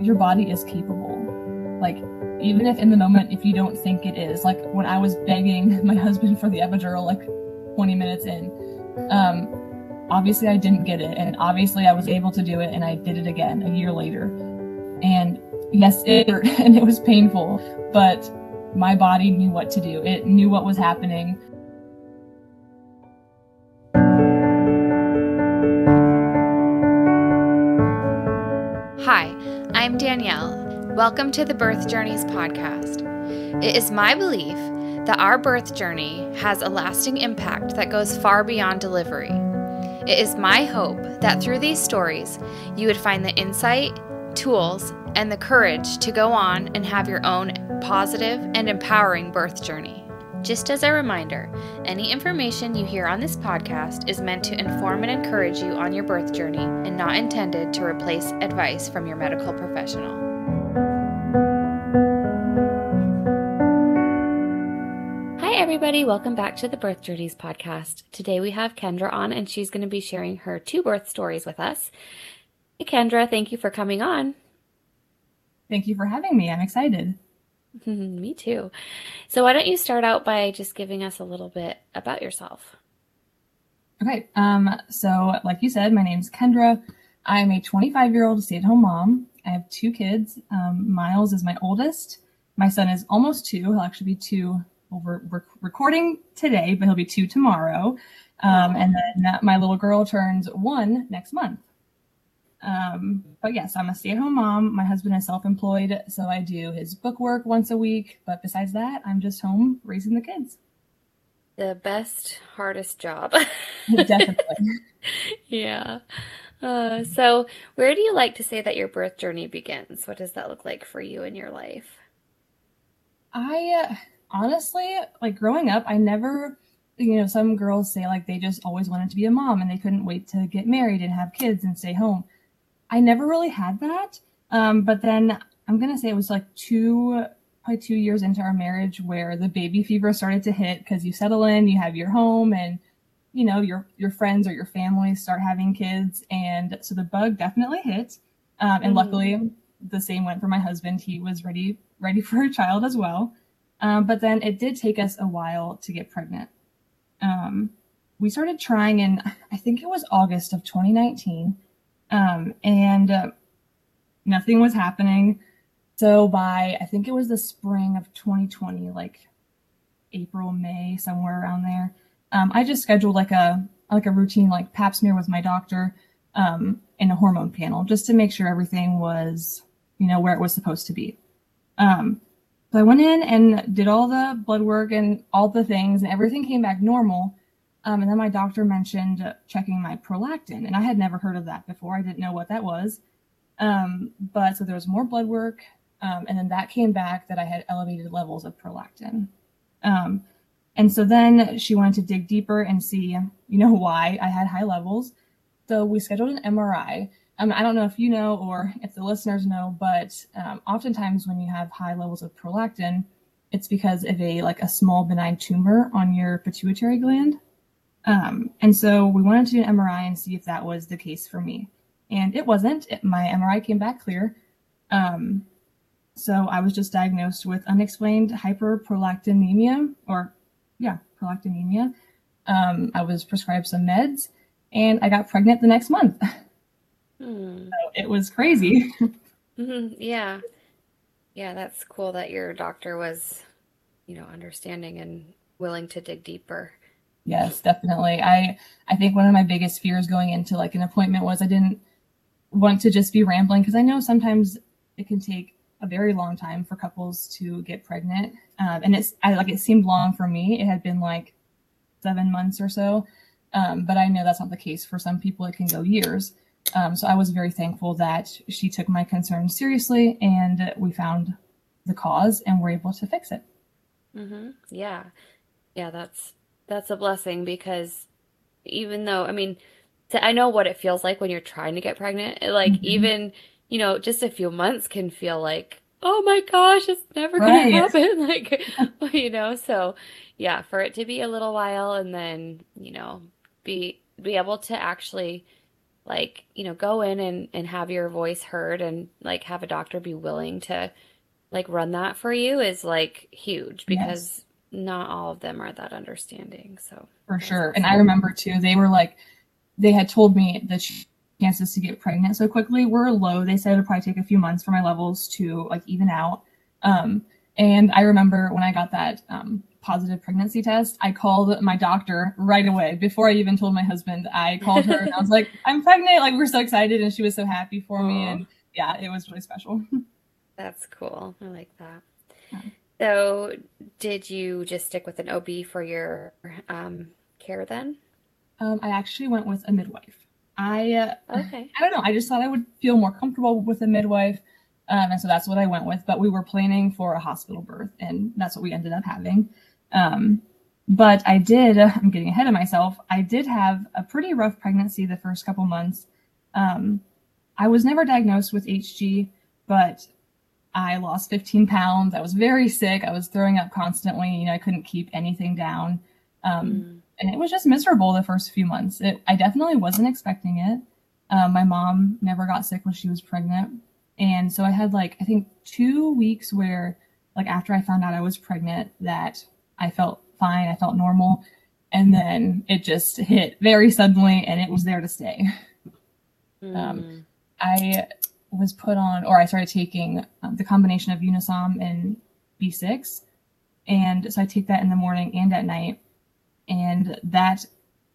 your body is capable. Like, even if in the moment, if you don't think it is, like when I was begging my husband for the epidural, like 20 minutes in, um, obviously I didn't get it. And obviously I was able to do it and I did it again a year later. And yes, it hurt and it was painful, but my body knew what to do. It knew what was happening. I'm Danielle. Welcome to the Birth Journeys podcast. It is my belief that our birth journey has a lasting impact that goes far beyond delivery. It is my hope that through these stories, you would find the insight, tools, and the courage to go on and have your own positive and empowering birth journey. Just as a reminder, any information you hear on this podcast is meant to inform and encourage you on your birth journey and not intended to replace advice from your medical professional. Hi, everybody. Welcome back to the Birth Journeys podcast. Today we have Kendra on, and she's going to be sharing her two birth stories with us. Kendra, thank you for coming on. Thank you for having me. I'm excited. Me too. So, why don't you start out by just giving us a little bit about yourself? Okay. Um, so, like you said, my name's Kendra. I'm a 25 year old stay at home mom. I have two kids. Um, Miles is my oldest. My son is almost two. He'll actually be two. Well, we're, we're recording today, but he'll be two tomorrow. Um, and then my little girl turns one next month. Um, but yes, I'm a stay at home mom. My husband is self employed, so I do his book work once a week. But besides that, I'm just home raising the kids. The best, hardest job. Definitely. yeah. Uh, so, where do you like to say that your birth journey begins? What does that look like for you in your life? I uh, honestly, like growing up, I never, you know, some girls say like they just always wanted to be a mom and they couldn't wait to get married and have kids and stay home. I never really had that. Um, but then I'm gonna say it was like two, probably two years into our marriage where the baby fever started to hit because you settle in, you have your home, and you know your your friends or your family start having kids, and so the bug definitely hit. Um, and luckily, the same went for my husband. He was ready ready for a child as well. Um, but then it did take us a while to get pregnant. Um, we started trying in I think it was August of 2019 um, and uh, nothing was happening. So by I think it was the spring of 2020, like April, May, somewhere around there, um, I just scheduled like a like a routine like Pap smear with my doctor um, and a hormone panel just to make sure everything was you know where it was supposed to be. Um, so I went in and did all the blood work and all the things, and everything came back normal. Um, and then my doctor mentioned checking my prolactin, and I had never heard of that before. I didn't know what that was. Um, but so there was more blood work, um, and then that came back that I had elevated levels of prolactin. Um, and so then she wanted to dig deeper and see, you know, why I had high levels. So we scheduled an MRI. Um, I don't know if you know or if the listeners know, but um, oftentimes when you have high levels of prolactin, it's because of a like a small benign tumor on your pituitary gland. Um, and so we wanted to do an MRI and see if that was the case for me. And it wasn't. It, my MRI came back clear. Um, so I was just diagnosed with unexplained hyperprolactinemia, or yeah, prolactinemia. Um, I was prescribed some meds, and I got pregnant the next month. Hmm. So it was crazy. Mm-hmm. Yeah, yeah, that's cool that your doctor was, you know, understanding and willing to dig deeper. Yes, definitely. I I think one of my biggest fears going into like an appointment was I didn't want to just be rambling because I know sometimes it can take a very long time for couples to get pregnant, um, and it's I, like it seemed long for me. It had been like seven months or so, um, but I know that's not the case for some people. It can go years. Um, so I was very thankful that she took my concerns seriously, and we found the cause and were able to fix it. Mm-hmm. Yeah, yeah, that's that's a blessing because even though I mean, I know what it feels like when you're trying to get pregnant. Like mm-hmm. even you know, just a few months can feel like, oh my gosh, it's never right. gonna happen. Like you know, so yeah, for it to be a little while and then you know be be able to actually like, you know, go in and, and have your voice heard and like have a doctor be willing to like run that for you is like huge because. Not all of them are that understanding. So for sure. And I remember too, they were like, they had told me the chances to get pregnant so quickly were low. They said it would probably take a few months for my levels to like even out. Um, and I remember when I got that um, positive pregnancy test, I called my doctor right away before I even told my husband. I called her and I was like, I'm pregnant. Like, we're so excited. And she was so happy for Aww. me. And yeah, it was really special. That's cool. I like that. Yeah. So, did you just stick with an OB for your um, care then? Um, I actually went with a midwife. I uh, okay. I don't know. I just thought I would feel more comfortable with a midwife, um, and so that's what I went with. But we were planning for a hospital birth, and that's what we ended up having. Um, but I did. I'm getting ahead of myself. I did have a pretty rough pregnancy the first couple months. Um, I was never diagnosed with HG, but I lost 15 pounds. I was very sick. I was throwing up constantly. You know, I couldn't keep anything down. Um, mm. And it was just miserable the first few months. It, I definitely wasn't expecting it. Um, my mom never got sick when she was pregnant. And so I had like, I think two weeks where, like, after I found out I was pregnant, that I felt fine. I felt normal. And then it just hit very suddenly and it was there to stay. Mm. Um, I was put on, or I started taking um, the combination of Unisom and B6. And so I take that in the morning and at night. And that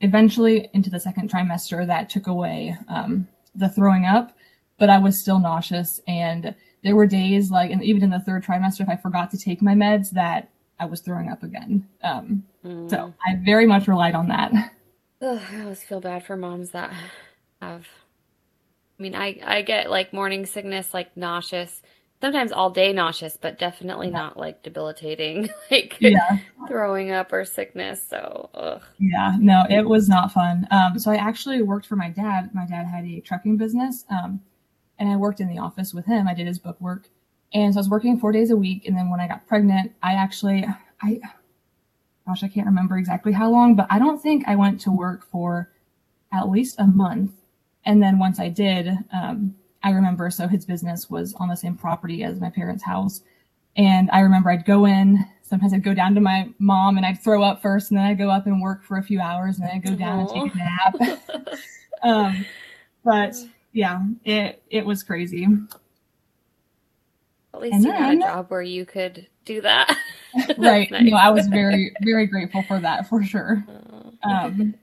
eventually into the second trimester, that took away um, the throwing up, but I was still nauseous. And there were days like, and even in the third trimester, if I forgot to take my meds, that I was throwing up again. Um, mm. So I very much relied on that. Ugh, I always feel bad for moms that have I mean, I I get like morning sickness, like nauseous, sometimes all day nauseous, but definitely yeah. not like debilitating, like yeah. throwing up or sickness. So, ugh. yeah, no, it was not fun. Um, so I actually worked for my dad. My dad had a trucking business, um, and I worked in the office with him. I did his book work, and so I was working four days a week. And then when I got pregnant, I actually, I, gosh, I can't remember exactly how long, but I don't think I went to work for at least a month and then once I did, um, I remember so his business was on the same property as my parents' house. And I remember I'd go in, sometimes I'd go down to my mom and I'd throw up first, and then I'd go up and work for a few hours, and then I'd go down Aww. and take a nap. um, but yeah, it it was crazy. At least and you then, had a job where you could do that. right. Nice. No, I was very, very grateful for that for sure. Um,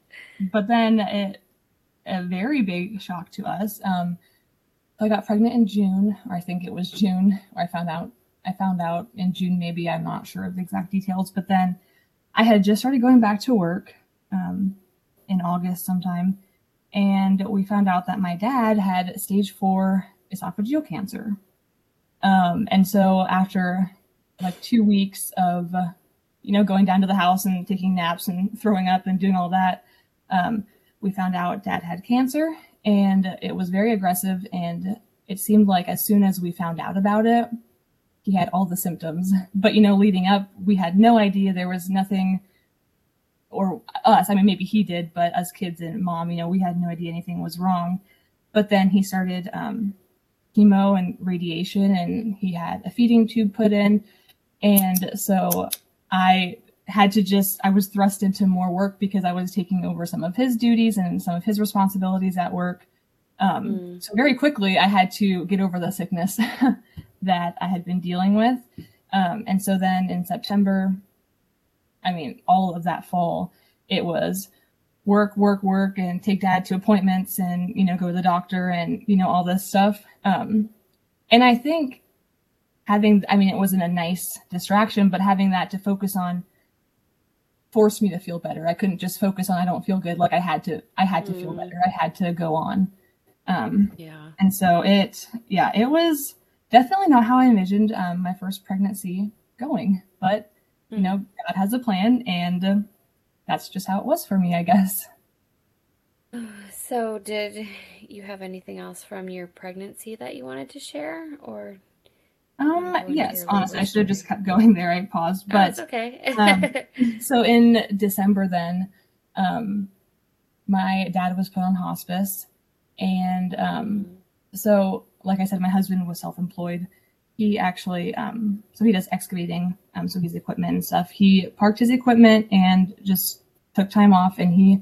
but then it a very big shock to us. Um, I got pregnant in June, or I think it was June, or I found out. I found out in June, maybe I'm not sure of the exact details, but then I had just started going back to work um, in August sometime, and we found out that my dad had stage four esophageal cancer. Um, and so after like two weeks of, you know, going down to the house and taking naps and throwing up and doing all that, um, we found out dad had cancer and it was very aggressive. And it seemed like as soon as we found out about it, he had all the symptoms. But, you know, leading up, we had no idea there was nothing, or us, I mean, maybe he did, but us kids and mom, you know, we had no idea anything was wrong. But then he started um, chemo and radiation, and he had a feeding tube put in. And so I had to just I was thrust into more work because I was taking over some of his duties and some of his responsibilities at work. Um, mm. So very quickly, I had to get over the sickness that I had been dealing with. Um, and so then in September, I mean, all of that fall, it was work, work, work, and take dad to appointments, and you know, go to the doctor, and you know, all this stuff. Um, and I think having, I mean, it wasn't a nice distraction, but having that to focus on forced me to feel better. I couldn't just focus on I don't feel good. Like I had to I had to mm. feel better. I had to go on. Um yeah. And so it yeah, it was definitely not how I envisioned um, my first pregnancy going. But mm. you know, God has a plan and uh, that's just how it was for me, I guess. So, did you have anything else from your pregnancy that you wanted to share or um, yes, honestly, I should have just kept going there. I paused, but oh, okay. um, so in December, then, um, my dad was put on hospice, And um, so, like I said, my husband was self employed. He actually, um, so he does excavating, um, so he's equipment and stuff. He parked his equipment and just took time off and he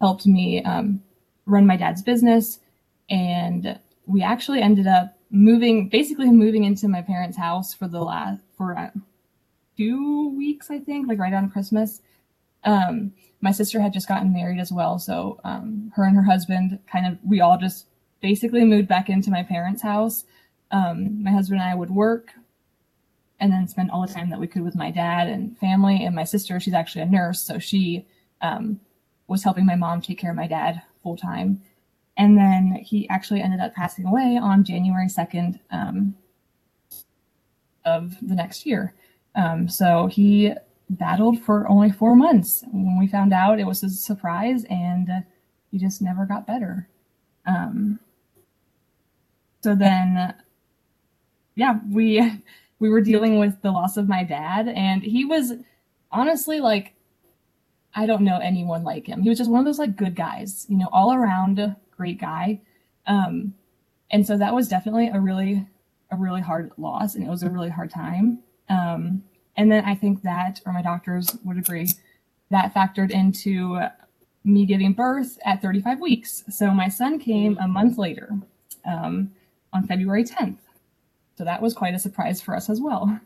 helped me um, run my dad's business. And we actually ended up moving, basically moving into my parents' house for the last, for uh, two weeks, I think, like right on Christmas. Um, my sister had just gotten married as well. So um, her and her husband kind of, we all just basically moved back into my parents' house. Um, my husband and I would work and then spend all the time that we could with my dad and family. And my sister, she's actually a nurse. So she um, was helping my mom take care of my dad full time. And then he actually ended up passing away on January 2nd um, of the next year. Um, so he battled for only four months. When we found out, it was a surprise, and uh, he just never got better. Um, so then, yeah, we we were dealing with the loss of my dad, and he was honestly like I don't know anyone like him. He was just one of those like good guys, you know, all around great guy. Um, and so that was definitely a really a really hard loss, and it was a really hard time. Um, and then I think that, or my doctors would agree, that factored into me giving birth at 35 weeks. So my son came a month later um, on February 10th. So that was quite a surprise for us as well.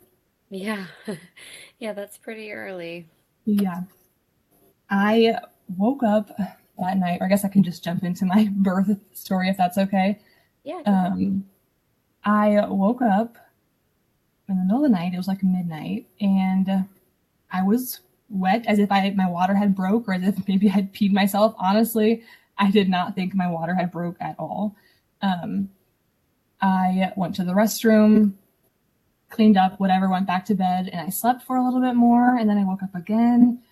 Yeah. yeah, that's pretty early. Yeah. I woke up that night, or I guess I can just jump into my birth story if that's okay. Yeah. Um, I woke up in the middle of the night. It was like midnight, and I was wet as if I my water had broke or as if maybe I had peed myself. Honestly, I did not think my water had broke at all. Um, I went to the restroom, cleaned up, whatever, went back to bed, and I slept for a little bit more, and then I woke up again,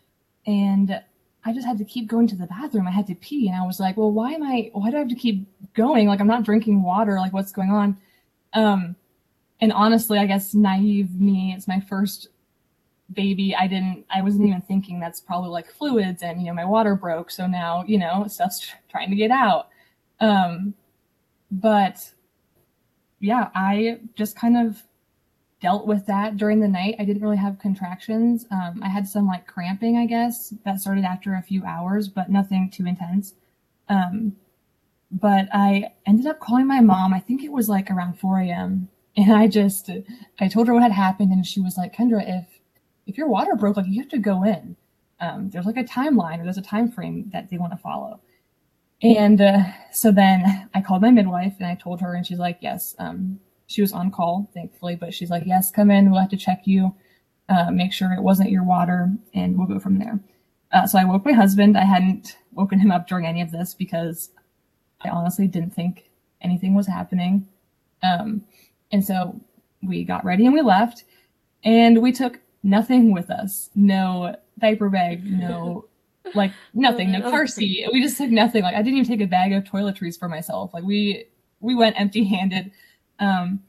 and I just had to keep going to the bathroom. I had to pee, and I was like, "Well, why am I? Why do I have to keep going? Like I'm not drinking water. Like what's going on?" Um, and honestly, I guess naive me, it's my first baby. I didn't, I wasn't even thinking that's probably like fluids and, you know, my water broke. So now, you know, stuff's trying to get out. Um, but yeah, I just kind of dealt with that during the night. I didn't really have contractions. Um, I had some like cramping, I guess, that started after a few hours, but nothing too intense. Um, but I ended up calling my mom. I think it was like around 4 a.m. And I just, I told her what had happened, and she was like, Kendra, if if your water broke, like you have to go in. Um, there's like a timeline or there's a time frame that they want to follow. And uh, so then I called my midwife and I told her, and she's like, yes. Um, she was on call, thankfully, but she's like, yes, come in. We'll have to check you, uh, make sure it wasn't your water, and we'll go from there. Uh, so I woke my husband. I hadn't woken him up during any of this because I honestly didn't think anything was happening. Um, and so we got ready and we left, and we took nothing with us. No diaper bag, no like nothing, no car seat. We just took nothing. Like I didn't even take a bag of toiletries for myself. Like we we went empty handed. Um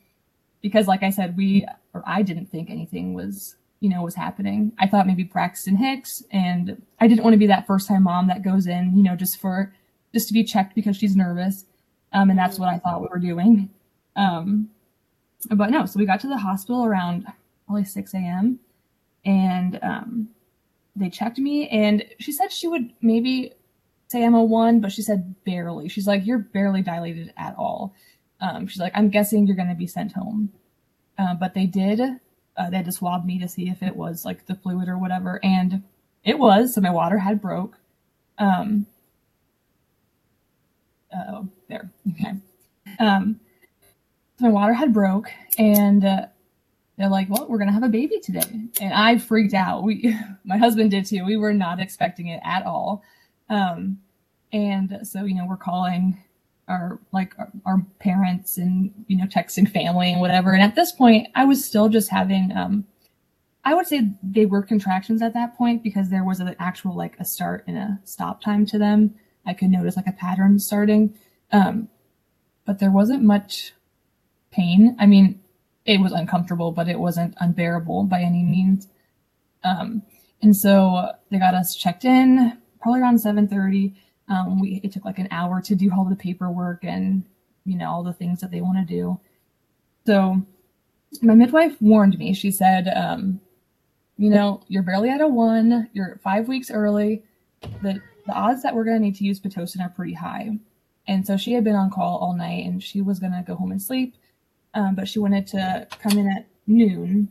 because like I said, we or I didn't think anything was, you know, was happening. I thought maybe Braxton Hicks and I didn't want to be that first time mom that goes in, you know, just for just to be checked because she's nervous. Um and that's what I thought we were doing. Um but no, so we got to the hospital around probably 6 a.m. and um, they checked me, and she said she would maybe say I'm a one, but she said barely. She's like, you're barely dilated at all. Um, she's like, I'm guessing you're going to be sent home. Uh, but they did, uh, they had to swab me to see if it was like the fluid or whatever, and it was. So my water had broke. Um, oh, there. Okay. Um, my water had broke and uh, they're like well we're gonna have a baby today and i freaked out we my husband did too we were not expecting it at all um, and so you know we're calling our like our, our, parents and you know texting family and whatever and at this point i was still just having um i would say they were contractions at that point because there was an actual like a start and a stop time to them i could notice like a pattern starting um but there wasn't much pain. I mean, it was uncomfortable, but it wasn't unbearable by any means. Um, and so they got us checked in probably around 7:30. Um, we it took like an hour to do all the paperwork and you know all the things that they want to do. So my midwife warned me. She said, um, you know, you're barely at a one. You're five weeks early. The the odds that we're going to need to use pitocin are pretty high. And so she had been on call all night, and she was going to go home and sleep. Um, but she wanted to come in at noon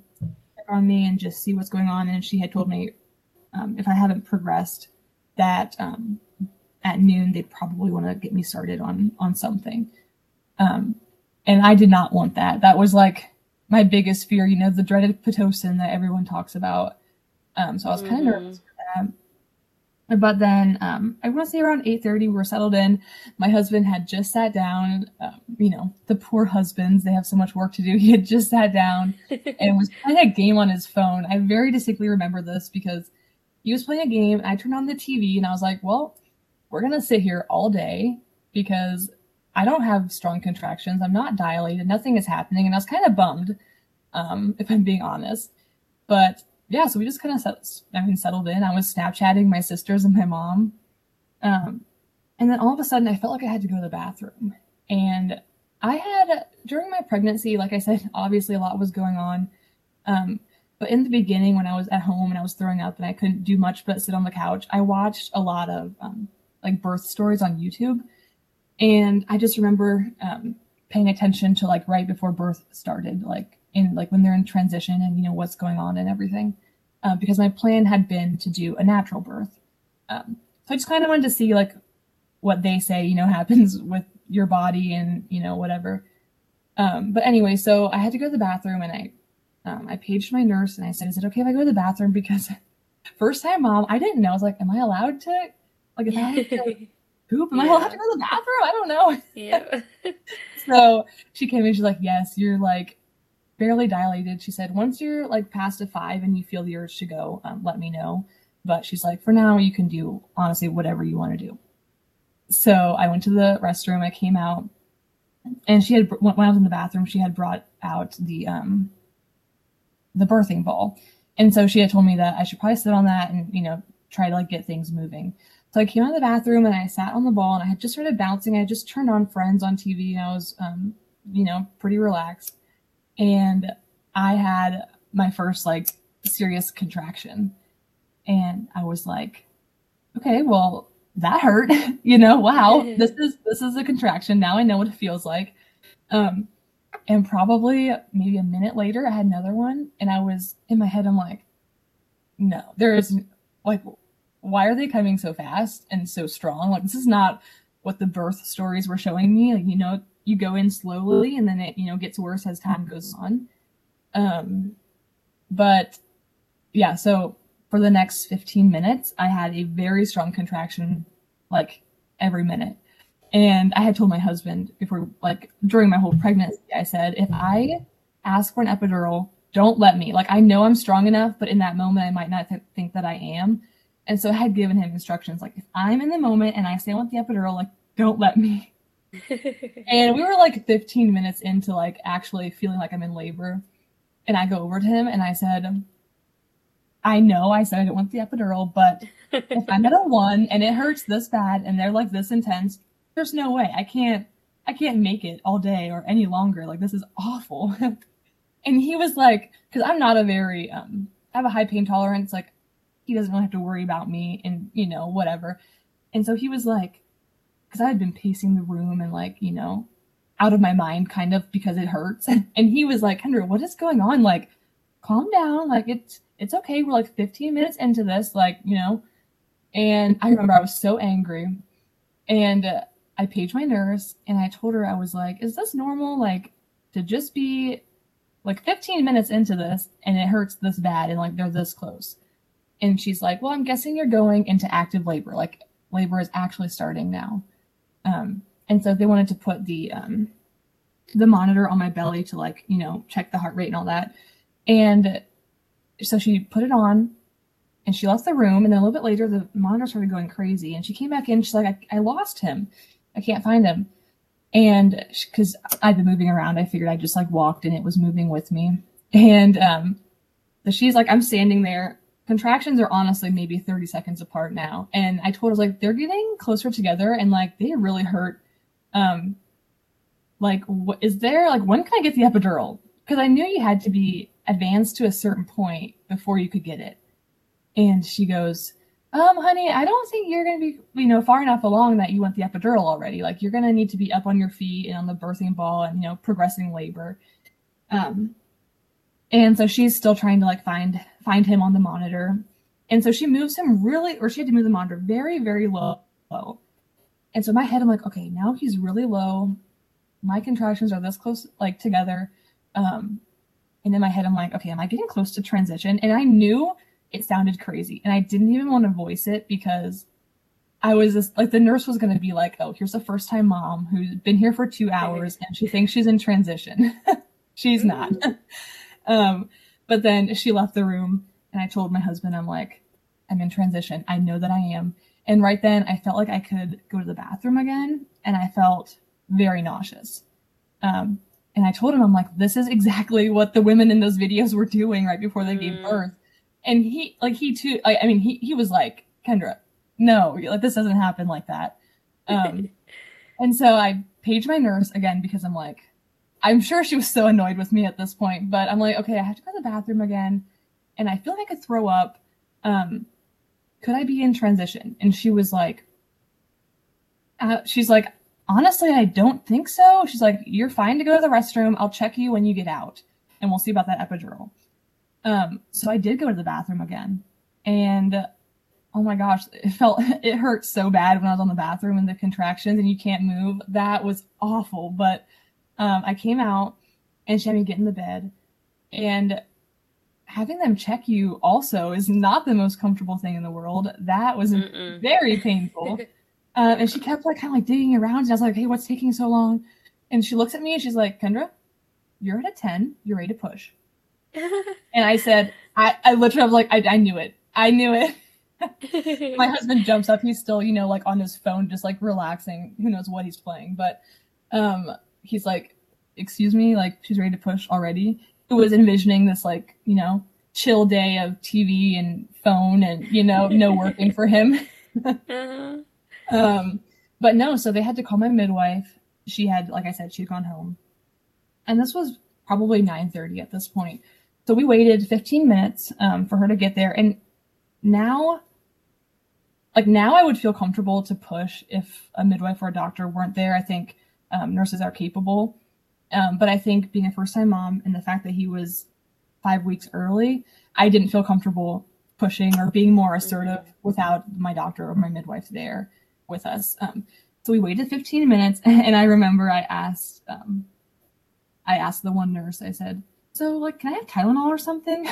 on me and just see what's going on. And she had told me um, if I haven't progressed, that um, at noon they'd probably want to get me started on on something. Um, and I did not want that. That was like my biggest fear, you know, the dreaded pitocin that everyone talks about. Um, so I was kind of mm-hmm. nervous for that. But then um, I want to say around 8:30 we were settled in. My husband had just sat down. Um, you know, the poor husbands, they have so much work to do. He had just sat down and was playing a game on his phone. I very distinctly remember this because he was playing a game. I turned on the TV and I was like, well, we're going to sit here all day because I don't have strong contractions. I'm not dilated. Nothing is happening. And I was kind of bummed, um, if I'm being honest. But yeah, so we just kind of set, I mean, settled in. I was Snapchatting my sisters and my mom. Um, and then all of a sudden, I felt like I had to go to the bathroom. And I had, during my pregnancy, like I said, obviously a lot was going on. Um, but in the beginning, when I was at home and I was throwing up and I couldn't do much but sit on the couch, I watched a lot of um, like birth stories on YouTube. And I just remember um, paying attention to like right before birth started, like in like when they're in transition and you know what's going on and everything. Uh, because my plan had been to do a natural birth. Um, so I just kind of wanted to see like what they say, you know, happens with your body and you know whatever. Um, but anyway, so I had to go to the bathroom and I um, I paged my nurse and I said, "Is it okay if I go to the bathroom?" Because first time mom, I didn't know. I was like, "Am I allowed to like if I to poop, am yeah. I allowed to go to the bathroom? I don't know." Yeah. so she came in. She's like, "Yes, you're like barely dilated." She said, "Once you're like past a five and you feel the urge to go, um, let me know." But she's like, "For now, you can do honestly whatever you want to do." So I went to the restroom. I came out, and she had when I was in the bathroom, she had brought out the um the birthing ball. And so she had told me that I should probably sit on that and, you know, try to like get things moving. So I came out of the bathroom and I sat on the ball and I had just started bouncing. I just turned on Friends on TV and I was, um, you know, pretty relaxed. And I had my first like serious contraction. And I was like, okay, well, that hurt. you know, wow, this is this is a contraction. Now I know what it feels like. Um, and probably maybe a minute later, I had another one, and I was in my head, I'm like, no, there is like, why are they coming so fast and so strong? Like, this is not what the birth stories were showing me. Like, you know, you go in slowly and then it, you know, gets worse as time goes on. Um, but yeah, so for the next 15 minutes, I had a very strong contraction like every minute. And I had told my husband before, like during my whole pregnancy, I said, if I ask for an epidural, don't let me. Like, I know I'm strong enough, but in that moment, I might not th- think that I am. And so I had given him instructions like, if I'm in the moment and I say I want the epidural, like, don't let me. and we were like 15 minutes into like actually feeling like I'm in labor. And I go over to him and I said, I know I said I don't want the epidural, but if I'm at a one and it hurts this bad and they're like this intense, there's no way I can't I can't make it all day or any longer. Like this is awful. and he was like, because I'm not a very um I have a high pain tolerance. Like he doesn't really have to worry about me and you know whatever. And so he was like, because I had been pacing the room and like you know out of my mind kind of because it hurts. and he was like, Kendra, what is going on? Like, calm down. Like it's it's okay. We're like 15 minutes into this. Like you know. And I remember I was so angry, and. Uh, I paged my nurse and I told her I was like, is this normal? Like to just be like 15 minutes into this and it hurts this bad and like they're this close. And she's like, well, I'm guessing you're going into active labor. Like labor is actually starting now. Um, and so they wanted to put the, um, the monitor on my belly to like, you know, check the heart rate and all that. And so she put it on and she left the room. And then a little bit later, the monitor started going crazy. And she came back in. She's like, I, I lost him. I can't find him. And because I've been moving around, I figured I just like walked and it was moving with me. And um, so she's like, I'm standing there contractions are honestly maybe 30 seconds apart now. And I told her, like, they're getting closer together and like they really hurt. Um, like, what is there, like, when can I get the epidural? Because I knew you had to be advanced to a certain point before you could get it. And she goes, um, honey, I don't think you're going to be, you know, far enough along that you want the epidural already. Like, you're going to need to be up on your feet and on the birthing ball and, you know, progressing labor. Um, and so she's still trying to like find find him on the monitor. And so she moves him really, or she had to move the monitor very, very low. low. And so in my head, I'm like, okay, now he's really low. My contractions are this close, like together. Um, and in my head, I'm like, okay, am I getting close to transition? And I knew it sounded crazy. And I didn't even want to voice it because I was just like, the nurse was going to be like, oh, here's a first time mom who's been here for two hours and she thinks she's in transition. she's not. Um, but then she left the room and I told my husband, I'm like, I'm in transition. I know that I am. And right then I felt like I could go to the bathroom again and I felt very nauseous. Um, and I told him, I'm like, this is exactly what the women in those videos were doing right before they mm. gave birth. And he, like, he too, I, I mean, he, he was like, Kendra, no, like, this doesn't happen like that. Um, and so I paged my nurse again because I'm like, I'm sure she was so annoyed with me at this point, but I'm like, okay, I have to go to the bathroom again, and I feel like I could throw up. Um, could I be in transition? And she was like, uh, she's like, honestly, I don't think so. She's like, you're fine to go to the restroom. I'll check you when you get out, and we'll see about that epidural. Um, so I did go to the bathroom again, and oh my gosh, it felt it hurt so bad when I was on the bathroom and the contractions, and you can't move. That was awful, but um, I came out and she had me get in the bed. And having them check you also is not the most comfortable thing in the world. That was Mm-mm. very painful. uh, and she kept like kind of like digging around. And I was like, hey, what's taking so long? And she looks at me and she's like, Kendra, you're at a 10. You're ready to push. and I said, I, I literally was like, I, I knew it. I knew it. My husband jumps up. He's still, you know, like on his phone, just like relaxing. Who knows what he's playing. But um, he's like, excuse me, like she's ready to push already. It was envisioning this like, you know, chill day of TV and phone and, you know, no working for him. uh-huh. um, but no, so they had to call my midwife. She had, like I said, she'd gone home. And this was probably 9.30 at this point. So we waited 15 minutes um, for her to get there. And now, like now I would feel comfortable to push if a midwife or a doctor weren't there. I think um, nurses are capable. Um, but I think being a first time mom and the fact that he was five weeks early, I didn't feel comfortable pushing or being more assertive without my doctor or my midwife there with us. Um, so we waited 15 minutes, and I remember I asked, um, I asked the one nurse, I said, "So, like, can I have Tylenol or something?"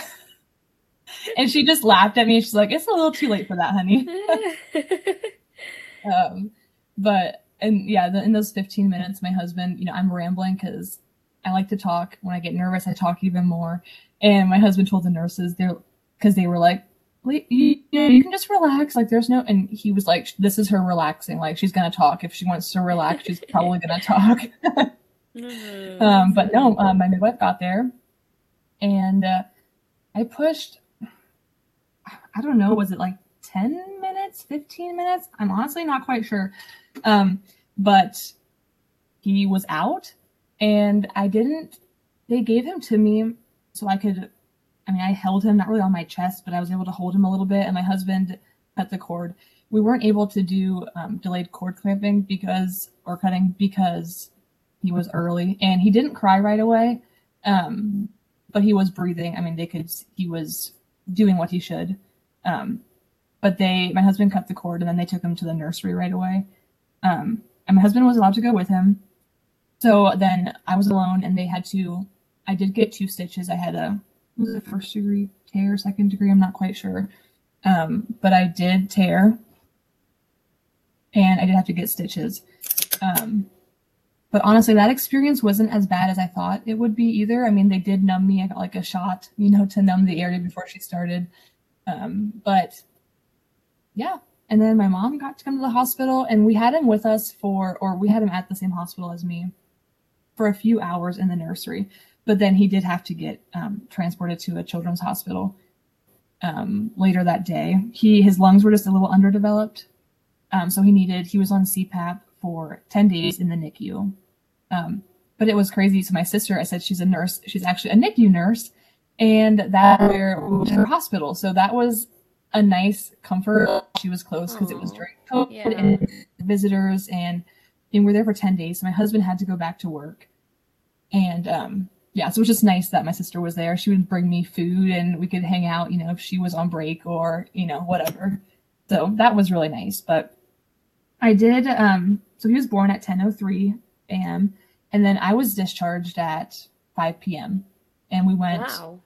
and she just laughed at me. She's like, "It's a little too late for that, honey." um, but and yeah, the, in those 15 minutes, my husband, you know, I'm rambling because I like to talk. When I get nervous, I talk even more. And my husband told the nurses, they're because they were like, you, you can just relax. Like there's no, and he was like, this is her relaxing. Like she's gonna talk. If she wants to relax, she's probably gonna talk. mm-hmm. um, but no, uh, my midwife got there, and uh, I pushed. I don't know. Was it like 10 minutes, 15 minutes? I'm honestly not quite sure. Um, but he was out and I didn't, they gave him to me so I could, I mean, I held him not really on my chest, but I was able to hold him a little bit. And my husband cut the cord. We weren't able to do um, delayed cord clamping because, or cutting because he was early and he didn't cry right away. Um, but he was breathing. I mean, they could, he was doing what he should. Um, but they, my husband cut the cord and then they took him to the nursery right away. Um, and my husband was allowed to go with him. So then I was alone, and they had to. I did get two stitches. I had a was it first degree tear, second degree. I'm not quite sure, um, but I did tear, and I did have to get stitches. Um, but honestly, that experience wasn't as bad as I thought it would be either. I mean, they did numb me. I got like a shot, you know, to numb the area before she started. Um, but yeah, and then my mom got to come to the hospital, and we had him with us for, or we had him at the same hospital as me for a few hours in the nursery. But then he did have to get um, transported to a children's hospital. um, later that day. He his lungs were just a little underdeveloped, um, so he needed he was on CPAP for ten days in the NICU. Um, but it was crazy. So my sister, I said she's a nurse. She's actually a NICU nurse, and that where we went to her hospital. So that was a nice comfort. She was close because it was during COVID Yeah. and visitors, and and we were there for ten days. So my husband had to go back to work, and um, yeah, so it was just nice that my sister was there. She would bring me food, and we could hang out. You know, if she was on break or you know whatever. So that was really nice. But I did. Um, so he was born at ten oh three a.m. and then I was discharged at five p.m. and we went Wow.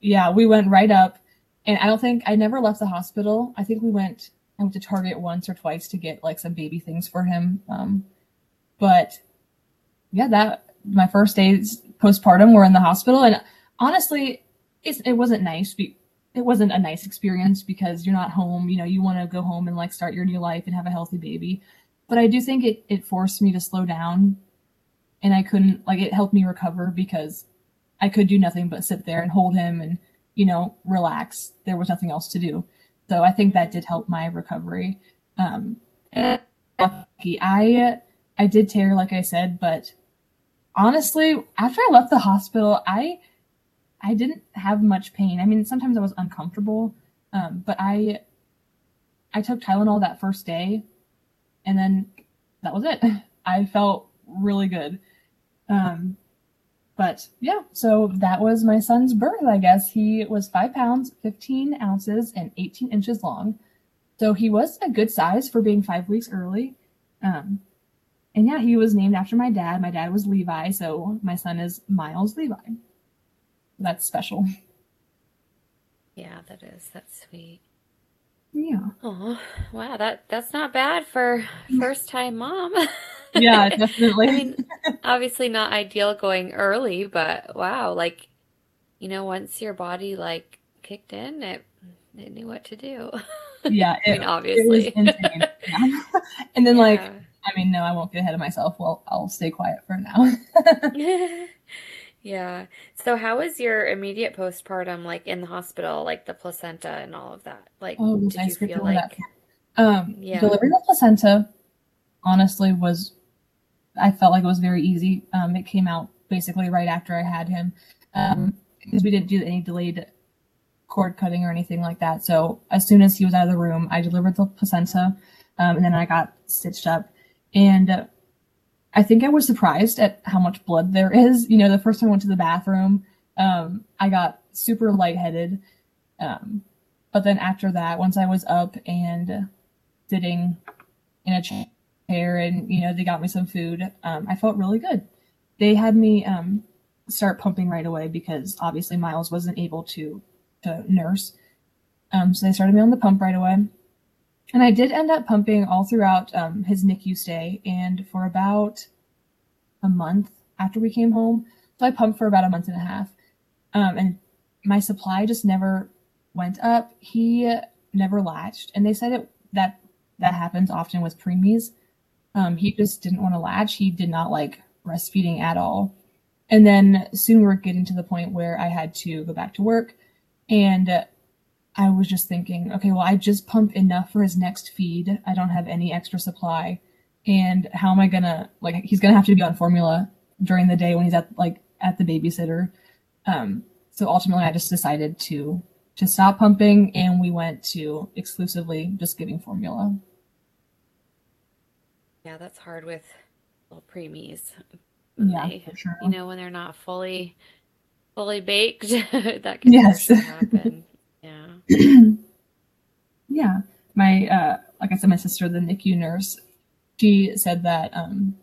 yeah, we went right up, and I don't think I never left the hospital. I think we went. I went to Target once or twice to get like some baby things for him. Um, but yeah, that my first days postpartum were in the hospital, and honestly, it wasn't nice. Be, it wasn't a nice experience because you're not home. You know, you want to go home and like start your new life and have a healthy baby. But I do think it it forced me to slow down, and I couldn't like it helped me recover because I could do nothing but sit there and hold him and, you know, relax. There was nothing else to do. So I think that did help my recovery. Um. I I did tear, like I said, but honestly, after I left the hospital, I I didn't have much pain. I mean, sometimes I was uncomfortable, um, but I I took Tylenol that first day, and then that was it. I felt really good. Um, but yeah, so that was my son's birth, I guess. He was five pounds, 15 ounces, and 18 inches long. So he was a good size for being five weeks early. Um, and yeah, he was named after my dad. My dad was Levi, so my son is Miles Levi. That's special. Yeah, that is. That's sweet. Yeah. Oh, wow. That that's not bad for first time mom. Yeah, definitely. I mean, obviously not ideal going early, but wow, like you know, once your body like kicked in, it it knew what to do. yeah, I it, mean, it obviously. Yeah. and then, like, I mean, no, I won't get ahead of myself. Well, I'll stay quiet for now. Yeah. So how was your immediate postpartum like in the hospital, like the placenta and all of that? Like Oh, did I you feel that like Um, Yeah. delivering the placenta, honestly, was I felt like it was very easy. Um, it came out basically right after I had him, um, because we didn't do any delayed cord cutting or anything like that. So as soon as he was out of the room, I delivered the placenta, um, and then I got stitched up, and uh, I think I was surprised at how much blood there is. You know, the first time I went to the bathroom, um, I got super lightheaded. Um, but then after that, once I was up and sitting in a chair and, you know, they got me some food, um, I felt really good. They had me um, start pumping right away because obviously Miles wasn't able to, to nurse. Um, so they started me on the pump right away. And I did end up pumping all throughout um, his NICU stay and for about a month after we came home. So I pumped for about a month and a half. Um, and my supply just never went up. He never latched. And they said it that that happens often with preemies. Um, he just didn't want to latch. He did not like breastfeeding at all. And then soon we we're getting to the point where I had to go back to work. And I was just thinking, okay, well, I just pump enough for his next feed. I don't have any extra supply. And how am I gonna like he's gonna have to be on formula during the day when he's at like at the babysitter. Um, so ultimately I just decided to to stop pumping and we went to exclusively just giving formula. Yeah, that's hard with little preemies. Yeah, they- for sure. You know, when they're not fully fully baked, that can Yes. happen. Yeah. yeah my uh like i said my sister the nicu nurse she said that um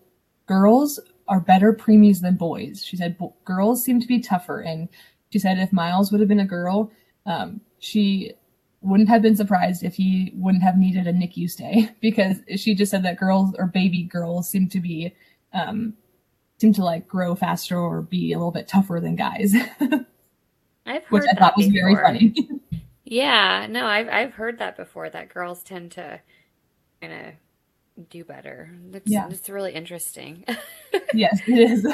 girls are better preemies than boys she said girls seem to be tougher and she said if miles would have been a girl um she wouldn't have been surprised if he wouldn't have needed a nicu stay because she just said that girls or baby girls seem to be um seem to like grow faster or be a little bit tougher than guys I've heard which i that thought was very funny Yeah, no, I've I've heard that before that girls tend to kind of do better. That's Yeah. it's really interesting. yes it is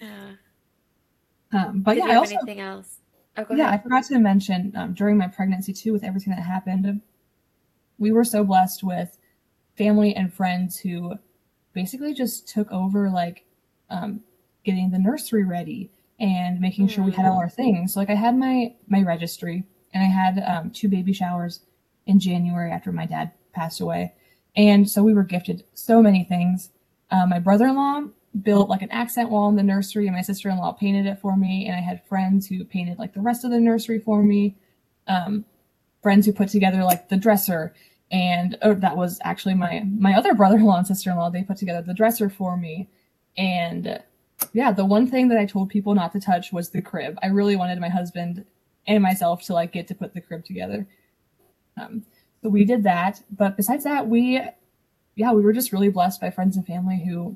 Yeah. um but Did yeah you have also anything else? Oh, yeah, I forgot to mention um, during my pregnancy too, with everything that happened, we were so blessed with family and friends who basically just took over like um, getting the nursery ready and making sure we had all hmm. our things. So like I had my my registry and I had um, two baby showers in January after my dad passed away, and so we were gifted so many things. Um, my brother-in-law built like an accent wall in the nursery, and my sister-in-law painted it for me. And I had friends who painted like the rest of the nursery for me. Um, friends who put together like the dresser and oh, that was actually my my other brother-in-law and sister-in-law they put together the dresser for me and yeah the one thing that i told people not to touch was the crib i really wanted my husband and myself to like get to put the crib together um, so we did that but besides that we yeah we were just really blessed by friends and family who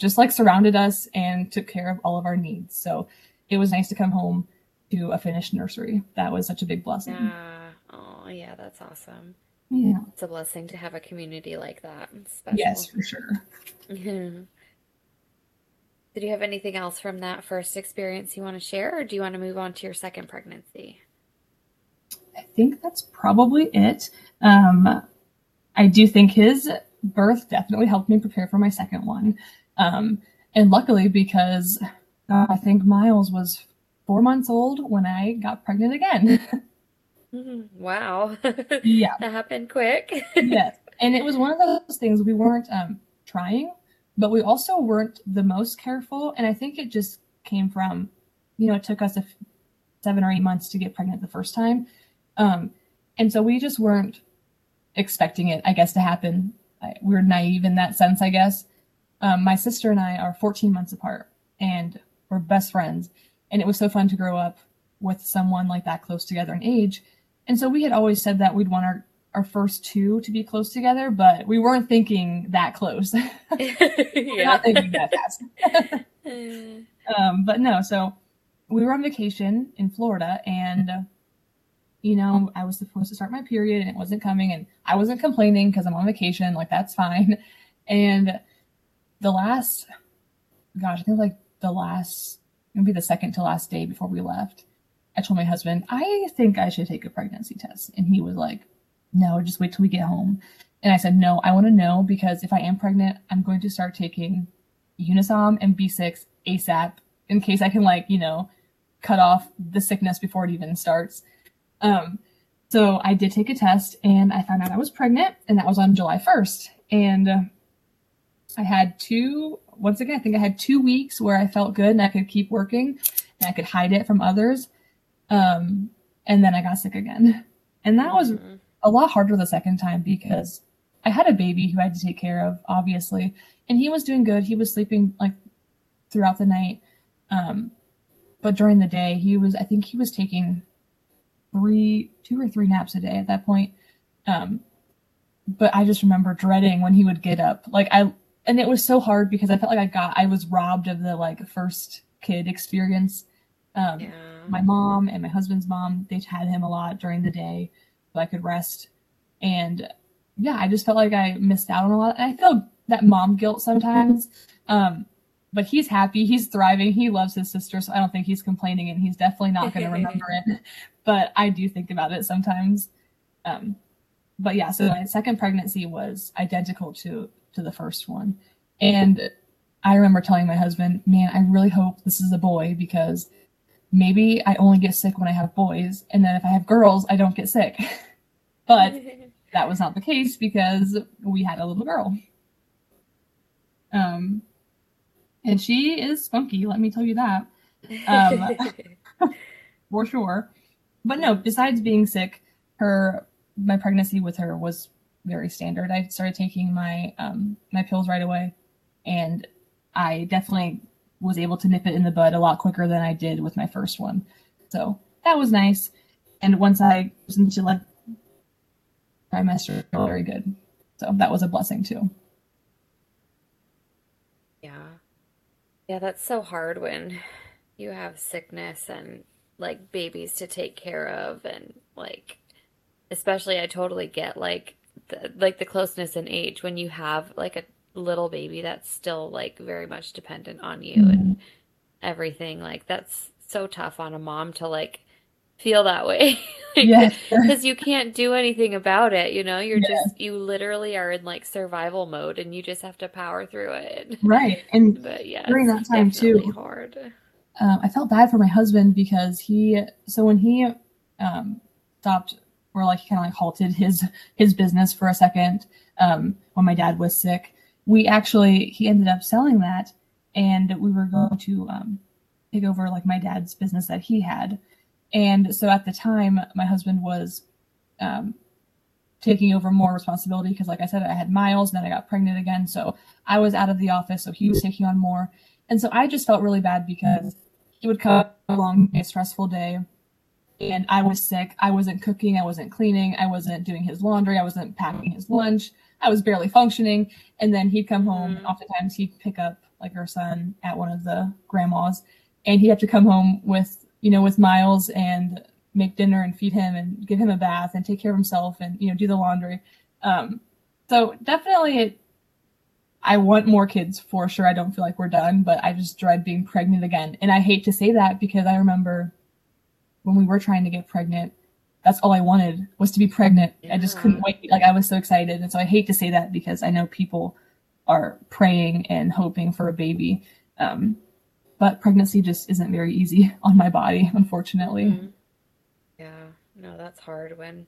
just like surrounded us and took care of all of our needs so it was nice to come home to a finished nursery that was such a big blessing yeah. oh yeah that's awesome yeah. It's a blessing to have a community like that. Yes, for sure. Did you have anything else from that first experience you want to share, or do you want to move on to your second pregnancy? I think that's probably it. Um, I do think his birth definitely helped me prepare for my second one. Um, and luckily, because uh, I think Miles was four months old when I got pregnant again. Mm-hmm. Wow. Yeah. that happened quick. yes. And it was one of those things we weren't um, trying, but we also weren't the most careful. And I think it just came from, you know, it took us a f- seven or eight months to get pregnant the first time. Um, and so we just weren't expecting it, I guess, to happen. I, we are naive in that sense, I guess. Um, my sister and I are 14 months apart and we're best friends. And it was so fun to grow up with someone like that close together in age. And so we had always said that we'd want our, our first two to be close together, but we weren't thinking that close. not thinking that fast. um, but no, so we were on vacation in Florida and, uh, you know, I was supposed to start my period and it wasn't coming and I wasn't complaining because I'm on vacation. Like, that's fine. And the last, gosh, I think like the last, maybe the second to last day before we left, I told my husband, I think I should take a pregnancy test. And he was like, no, just wait till we get home. And I said, no, I want to know because if I am pregnant, I'm going to start taking Unisom and B6 ASAP in case I can, like, you know, cut off the sickness before it even starts. Um, so I did take a test and I found out I was pregnant, and that was on July 1st. And I had two, once again, I think I had two weeks where I felt good and I could keep working and I could hide it from others. Um, and then I got sick again. And that was mm-hmm. a lot harder the second time because I had a baby who I had to take care of, obviously. And he was doing good. He was sleeping like throughout the night. Um, but during the day, he was, I think he was taking three, two or three naps a day at that point. Um, but I just remember dreading when he would get up. Like I, and it was so hard because I felt like I got, I was robbed of the like first kid experience. Um, yeah my mom and my husband's mom, they had him a lot during the day so I could rest. And yeah, I just felt like I missed out on a lot. And I feel that mom guilt sometimes. Um, but he's happy, he's thriving, he loves his sister, so I don't think he's complaining and he's definitely not going to remember it. But I do think about it sometimes. Um, but yeah, so my second pregnancy was identical to to the first one. And I remember telling my husband, "Man, I really hope this is a boy because maybe I only get sick when I have boys, and then if I have girls, I don't get sick. but that was not the case because we had a little girl. Um, and she is spunky, let me tell you that. Um, for sure. But no, besides being sick, her my pregnancy with her was very standard. I started taking my um, my pills right away, and I definitely was able to nip it in the bud a lot quicker than I did with my first one. So that was nice. And once I was into like trimester, very good. So that was a blessing too. Yeah. Yeah, that's so hard when you have sickness and like babies to take care of and like especially I totally get like the, like the closeness in age when you have like a little baby that's still like very much dependent on you mm-hmm. and everything like that's so tough on a mom to like feel that way. Yes. Because you can't do anything about it, you know? You're Yes. just, you literally are in like survival mode and you just have to power through it. right. And But yeah, During that time, too. hard. um, I felt bad for my husband because he, so when he um, stopped, or like he kind of like halted his his business for a second um, when my dad was sick, we actually he ended up selling that, and we were going to um, take over like my dad's business that he had, and so at the time my husband was um, taking over more responsibility because like I said I had Miles, and then I got pregnant again, so I was out of the office, so he was taking on more. And so I just felt really bad because he would come along a stressful day and I was sick. I wasn't cooking. I wasn't cleaning. I wasn't doing his laundry. I wasn't packing his lunch. I was barely functioning. And then he'd come home. And Mhm. oftentimes he'd pick up like our son at one of the grandmas and he'd have to come home with, you know, with Miles and make dinner and feed him and give him a bath and take care of himself and, you know, do the laundry. Um, so definitely it, I want more kids for sure. I don't feel like we're done, but I just dread being pregnant again. And I hate to say that because I remember when we were trying to get pregnant, that's all I wanted was to be pregnant. I just couldn't wait. Like I was so excited. And so I hate to say that because I know people are praying and hoping for a baby. Um, but pregnancy just isn't very easy on my body, unfortunately. Mhm. Yeah, no, that's hard when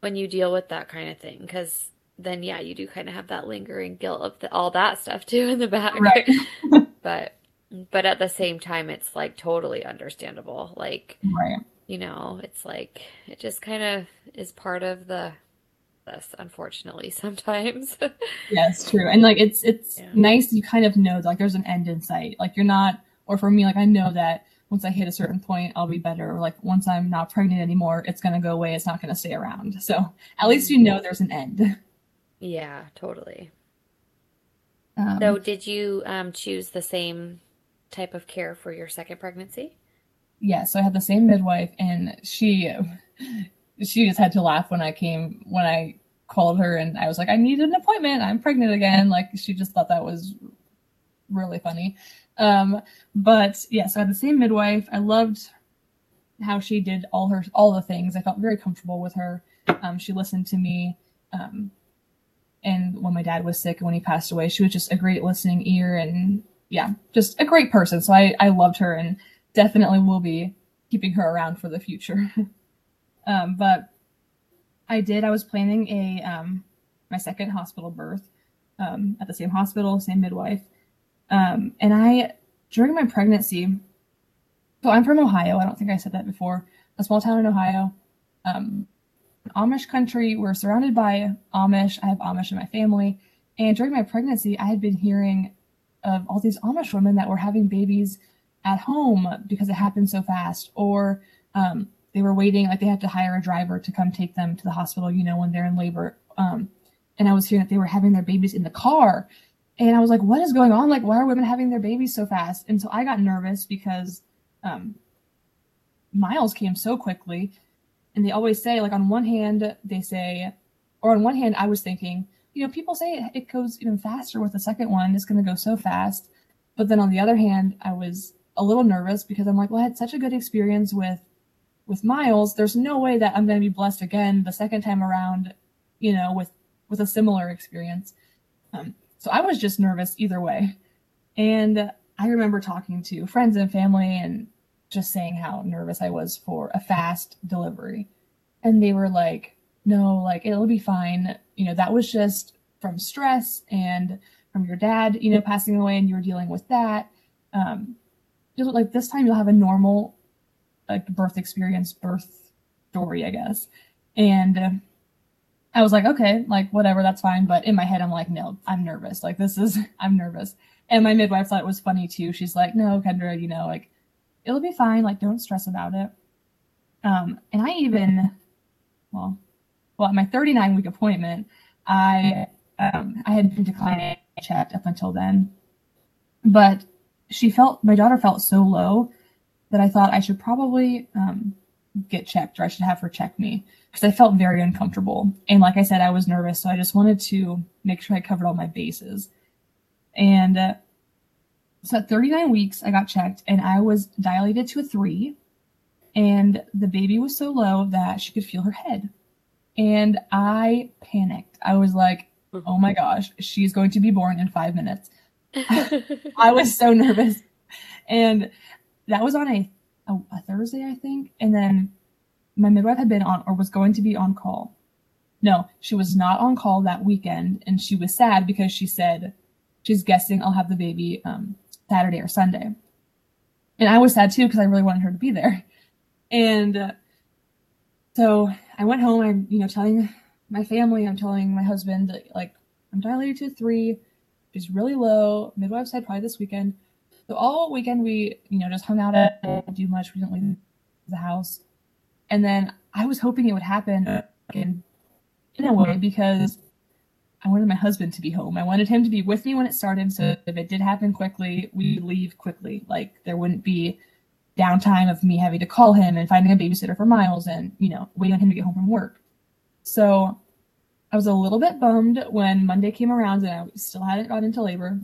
when you deal with that kind of thing because then yeah, you do kind of have that lingering guilt of the, all that stuff too in the back. Right. But but at the same time, it's like totally understandable. Like Right. you know, it's like it just kind of is part of the this, unfortunately, sometimes. Yes, true. And like it's it's Yeah. nice you kind of know like there's an end in sight. Like you're not or for me, like I know that once I hit a certain point I'll be better. Or like once I'm not pregnant anymore, it's gonna go away. It's not gonna stay around. So at least you know there's an end. Yeah, totally. Um, So, did you um, choose the same type of care for your second pregnancy? yeah, so I had the same midwife and she she just had to laugh when I came when I called her and I was like, I need an appointment. I'm pregnant again. Like she just thought that was really funny. Um, but yeah, so I had the same midwife. I loved how she did all her all the things. I felt very comfortable with her. Um, she listened to me. Um, and when my dad was sick and when he passed away, she was just a great listening ear and yeah, just a great person. So I, I loved her and definitely will be keeping her around for the future. um, but I did, I was planning a, um, my second hospital birth, um, at the same hospital, same midwife. Um, and I, during my pregnancy, so I'm from Ohio. I don't think I said that before. A small town in Ohio. Um, Amish country. We're surrounded by Amish. I have Amish in my family. And during my pregnancy, I had been hearing of all these Amish women that were having babies at home because it happened so fast, or um, they were waiting, like they had to hire a driver to come take them to the hospital, you know, when they're in labor. Um, and I was hearing that they were having their babies in the car. And I was like, what is going on? Like, why are women having their babies so fast? And so I got nervous because um, Miles came so quickly. And they always say, like, on one hand, they say, or on one hand, I was thinking, you know, people say it, goes even faster with the second one. It's going to go so fast. But then on the other hand, I was a little nervous because I'm like, well, I had such a good experience with with Miles. There's no way that I'm going to be blessed again the second time around, you know, with with a similar experience. Um, so I was just nervous either way. And I remember talking to friends and family and just saying how nervous I was for a fast delivery. And they were like, no, like it'll be fine. You know, that was just from stress and from your dad, you know, passing away and you were dealing with that. Um, just like this time you'll have a normal like birth experience, birth story, I guess. And uh, I was like, okay, like whatever, that's fine. But in my head, I'm like, no, I'm nervous. Like this is, I'm nervous. And my midwife thought it was funny too. She's like, no, Kendra, you know, like it'll be fine. Like don't stress about it. Um, and I even, well, well, at my 39 week appointment, I, um, I had been declining checked up until then, but she felt, my daughter felt so low that I thought I should probably, um, get checked or I should have her check me because I felt very uncomfortable. And like I said, I was nervous. So I just wanted to make sure I covered all my bases. And uh, so at 39 weeks, I got checked and I was dilated to a three. and the baby was so low that she could feel her head. And I panicked. I was like, oh my gosh, she's going to be born in five minutes. I was so nervous. And that was on a, a, a, Thursday, I think. And then my midwife had been on or was going to be on call. No, she was not on call that weekend. And she was sad because she said she's guessing I'll have the baby um, Saturday or Sunday. And I was sad too because I really wanted her to be there. And uh, so I went home. I'm, you know, telling my family, I'm telling my husband, that like, I'm dilated to three. She's really low. Midwife said probably this weekend. So all weekend we, you know, just hung out at didn't do much. We didn't leave the house. And then I was hoping it would happen in, in a way because I wanted my husband to be home. I wanted him to be with me when it started. So if it did happen quickly, we'd leave quickly. Like there wouldn't be downtime of me having to call him and finding a babysitter for Miles and, you know, waiting on him to get home from work. So I was a little bit bummed when Monday came around and I still hadn't got into labor.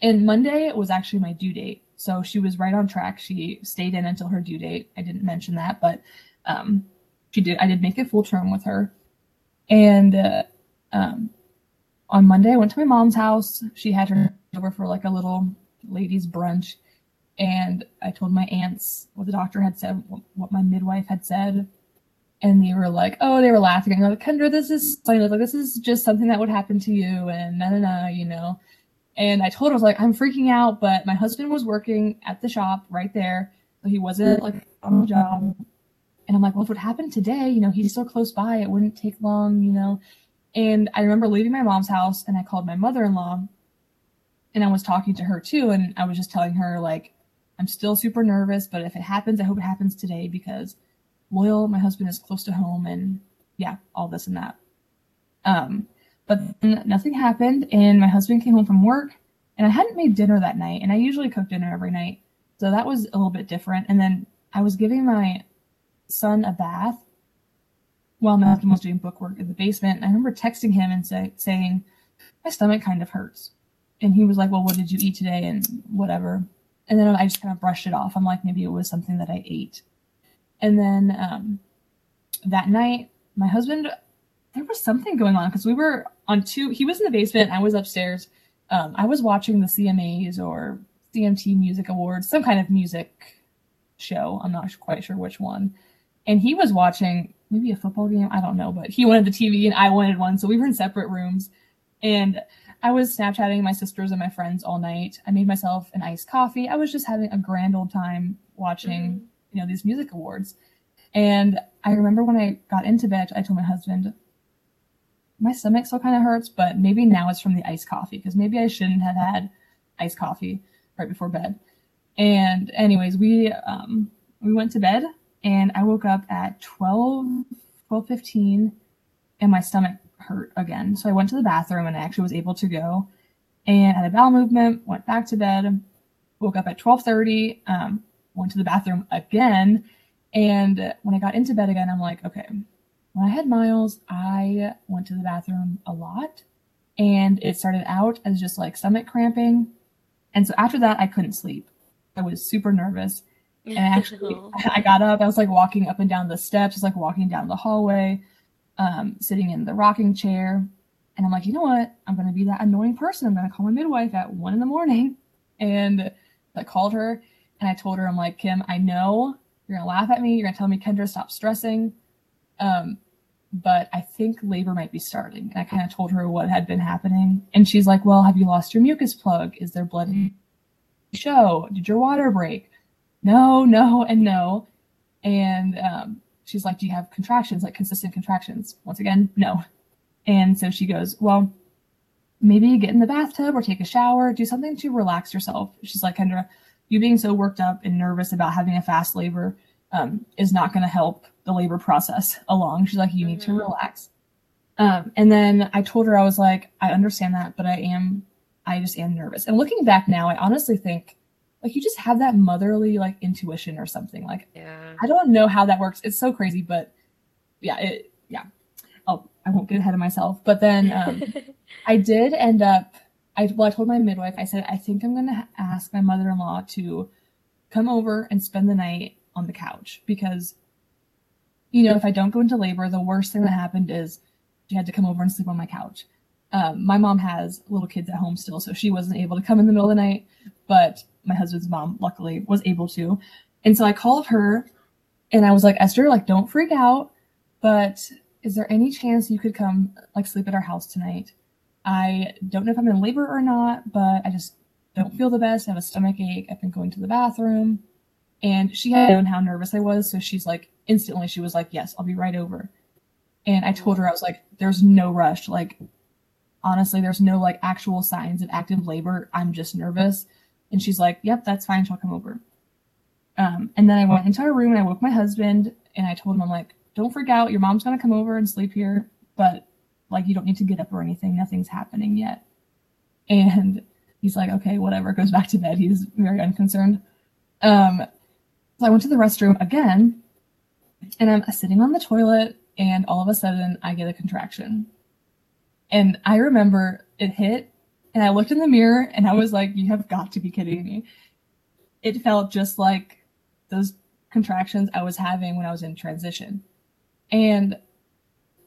And Monday was actually my due date. So she was right on track. She stayed in until her due date. I didn't mention that, but um, she did. I did make a full term with her. And uh, um, on Monday, I went to my mom's house. She had her over for like a little ladies' brunch and I told my aunts what the doctor had said, what my midwife had said, and they were like, "Oh, they were laughing." They're like, "Kendra, this is like this is just something that would happen to you," and na na na, you know. And I told her I was like, "I'm freaking out," but my husband was working at the shop right there, so he wasn't like on the job. And I'm like, "Well, if it happened today, you know, he's so close by, it wouldn't take long, you know." And I remember leaving my mom's house, and I called my mother-in-law, and I was talking to her too, and I was just telling her like I'm still super nervous, but if it happens, I hope it happens today because Loyal, my husband, is close to home and yeah, all this and that. Um, but nothing happened, and my husband came home from work, and I hadn't made dinner that night, and I usually cook dinner every night, so that was a little bit different. And then I was giving my son a bath while my husband was doing bookwork in the basement. And I remember texting him and say, saying, "My stomach kind of hurts," and he was like, "Well, what did you eat today?" and whatever. And then I just kind of brushed it off. I'm like, maybe it was something that I ate. And then um, that night, my husband, there was something going on because we were on two, he was in the basement, I was upstairs. Um, I was watching the CMAs or CMT Music Awards, some kind of music show. I'm not quite sure which one. And he was watching maybe a football game. I don't know, but he wanted the TV and I wanted one. So we were in separate rooms. And I was Snapchatting my sisters and my friends all night. I made myself an iced coffee. I was just having a grand old time watching, mm-hmm. you know, these music awards. And I remember when I got into bed, I told my husband, my stomach still kind of hurts, but maybe now it's from the iced coffee because maybe I shouldn't have had iced coffee right before bed. And anyways, we um, we went to bed and I woke up at 12, 12 15 and my stomach hurt again. So I went to the bathroom and I actually was able to go and had a bowel movement, went back to bed, woke up at 1230, um, went to the bathroom again. And when I got into bed again, I'm like, okay, when I had Miles, I went to the bathroom a lot and it started out as just like stomach cramping. And so after that, I couldn't sleep. I was super nervous. And I actually, I got up, I was like walking up and down the steps, just like walking down the hallway um, sitting in the rocking chair. And I'm like, you know what? I'm going to be that annoying person. I'm going to call my midwife at one in the morning. And I called her and I told her, I'm like, Kim, I know you're going to laugh at me. You're going to tell me, Kendra, stop stressing. Um, but I think labor might be starting. And I kind of told her what had been happening. And she's like, well, have you lost your mucus plug? Is there blood in the show? Did your water break? No, no, and no. And um, she's like, Do you have contractions, like consistent contractions? Once again, no. And so she goes, Well, maybe get in the bathtub or take a shower, do something to relax yourself. She's like, Kendra, you being so worked up and nervous about having a fast labor um, is not going to help the labor process along. She's like, You need mm-hmm. to relax. Um, and then I told her, I was like, I understand that, but I am, I just am nervous. And looking back now, I honestly think like you just have that motherly like intuition or something. Like yeah. I don't know how that works. It's so crazy, but yeah, it yeah. Oh, I won't get ahead of myself. But then um, I did end up. I well, I told my midwife. I said I think I'm gonna ask my mother-in-law to come over and spend the night on the couch because, you know, if I don't go into labor, the worst thing that happened is she had to come over and sleep on my couch. Um, my mom has little kids at home still, so she wasn't able to come in the middle of the night, but my husband's mom luckily was able to. And so I called her and I was like, Esther, like, don't freak out, but is there any chance you could come like sleep at our house tonight? I don't know if I'm in labor or not, but I just don't feel the best. I have a stomach ache. I've been going to the bathroom. And she had known how nervous I was. So she's like, instantly, she was like, Yes, I'll be right over. And I told her, I was like, There's no rush. Like, honestly, there's no like actual signs of active labor. I'm just nervous. And she's like, Yep, that's fine. She'll come over. Um, and then I went into our room and I woke my husband and I told him, I'm like, Don't freak out. Your mom's going to come over and sleep here. But like, you don't need to get up or anything. Nothing's happening yet. And he's like, okay, whatever, goes back to bed. He's very unconcerned. Um, so I went to the restroom again, and I'm sitting on the toilet, and all of a sudden I get a contraction. And I remember it hit, and I looked in the mirror, and I was like, you have got to be kidding me. It felt just like those contractions I was having when I was in transition. And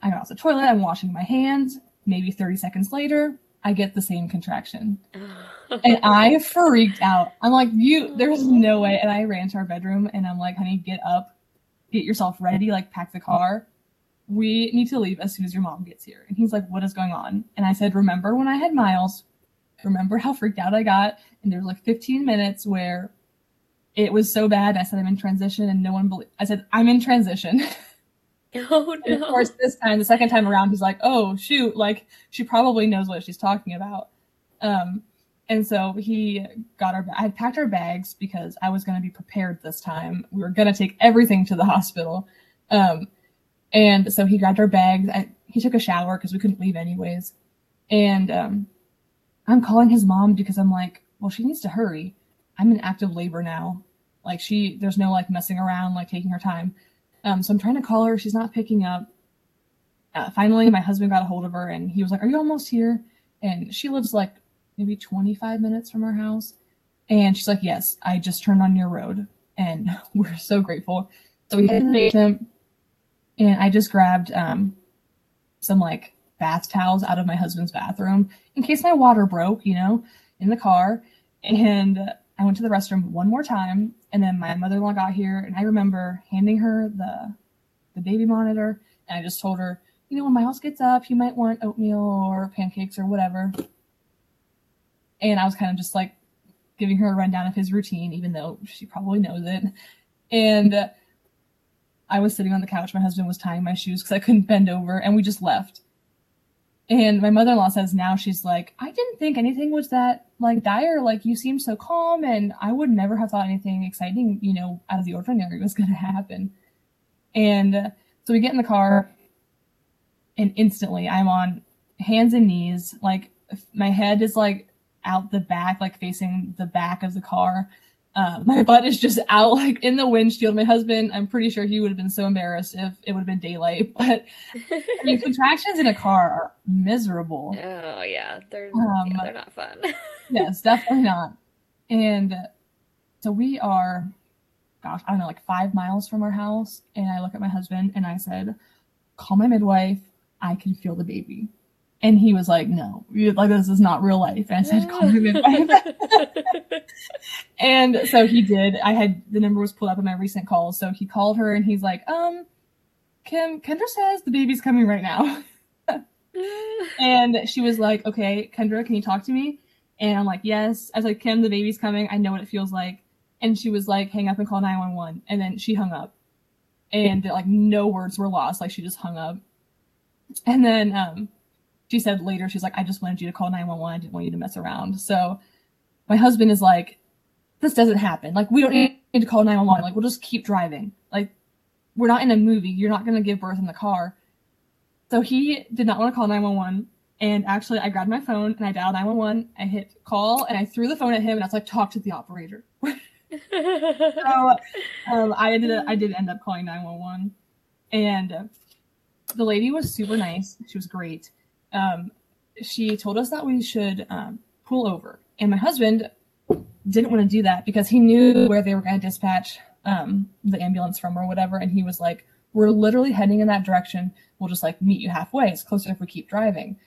I got off the toilet, I'm washing my hands. Maybe 30 seconds later, I get the same contraction. and I freaked out. I'm like, you, there's no way. And I ran to our bedroom and I'm like, honey, get up, get yourself ready, like pack the car. We need to leave as soon as your mom gets here. And he's like, what is going on? And I said, remember when I had Miles? Remember how freaked out I got? And there like 15 minutes where it was so bad. I said, I'm in transition and no one believed. I said, I'm in transition. Oh no. Of course, this time, the second time around, he's like, "Oh shoot!" Like she probably knows what she's talking about. Um, and so he got our. I had packed our bags because I was going to be prepared this time. We were going to take everything to the hospital. Um, and so he grabbed our bags. I, he took a shower because we couldn't leave anyways. And um, I'm calling his mom because I'm like, well, she needs to hurry. I'm in active labor now. Like she, there's no like messing around, like taking her time. Um, so I'm trying to call her. She's not picking up. Uh, finally, my husband got a hold of her and he was like, Are you almost here? And she lives like maybe 25 minutes from our house. And she's like, Yes, I just turned on your road. And we're so grateful. So we to the basement and I just grabbed um, some like bath towels out of my husband's bathroom in case my water broke, you know, in the car. And I went to the restroom one more time and then my mother-in-law got here, and I remember handing her the the baby monitor, and I just told her, you know, when Miles gets up, he might want oatmeal or pancakes or whatever. And I was kind of just like giving her a rundown of his routine, even though she probably knows it. And I was sitting on the couch. My husband was tying my shoes because I couldn't bend over, and we just left. And my mother in law says now she's like, I didn't think anything was that like dire. Like you seem so calm, and I would never have thought anything exciting, you know, out of the ordinary was going to happen. And uh, so we get in the car, and instantly I'm on hands and knees. Like my head is like out the back, like facing the back of the car. Uh, my butt is just out like in the windshield. My husband, I'm pretty sure he would have been so embarrassed if it would have been daylight. But I mean, contractions in a car are miserable. Oh yeah, they're um, yeah, they're not fun. yes, definitely not. And so we are, gosh, I don't know, like five miles from our house. And I look at my husband and I said, "Call my midwife. I can feel the baby." And he was like, no, like this is not real life. And I said, call me midwife. and so he did. I had the number was pulled up in my recent calls. So he called her and he's like, um, Kim, Kendra says the baby's coming right now. and she was like, okay, Kendra, can you talk to me? And I'm like, yes. I was like, Kim, the baby's coming. I know what it feels like. And she was like, hang up and call 911. And then she hung up. And like no words were lost. Like she just hung up. And then um she said later, she's like, I just wanted you to call 911. I didn't want you to mess around. So my husband is like, this doesn't happen. Like, we don't need to call 911. Like, we'll just keep driving. Like, we're not in a movie. You're not going to give birth in the car. So he did not want to call 911. And actually, I grabbed my phone and I dialed 911. I hit call and I threw the phone at him and I was like, talk to the operator. so um, I ended up, I did end up calling 911. And the lady was super nice. She was great um, she told us that we should um, pull over. And my husband didn't want to do that because he knew where they were going to dispatch um, the ambulance from or whatever, and he was like, "We're literally heading in that direction. We'll just like meet you halfway. It's closer if we keep driving."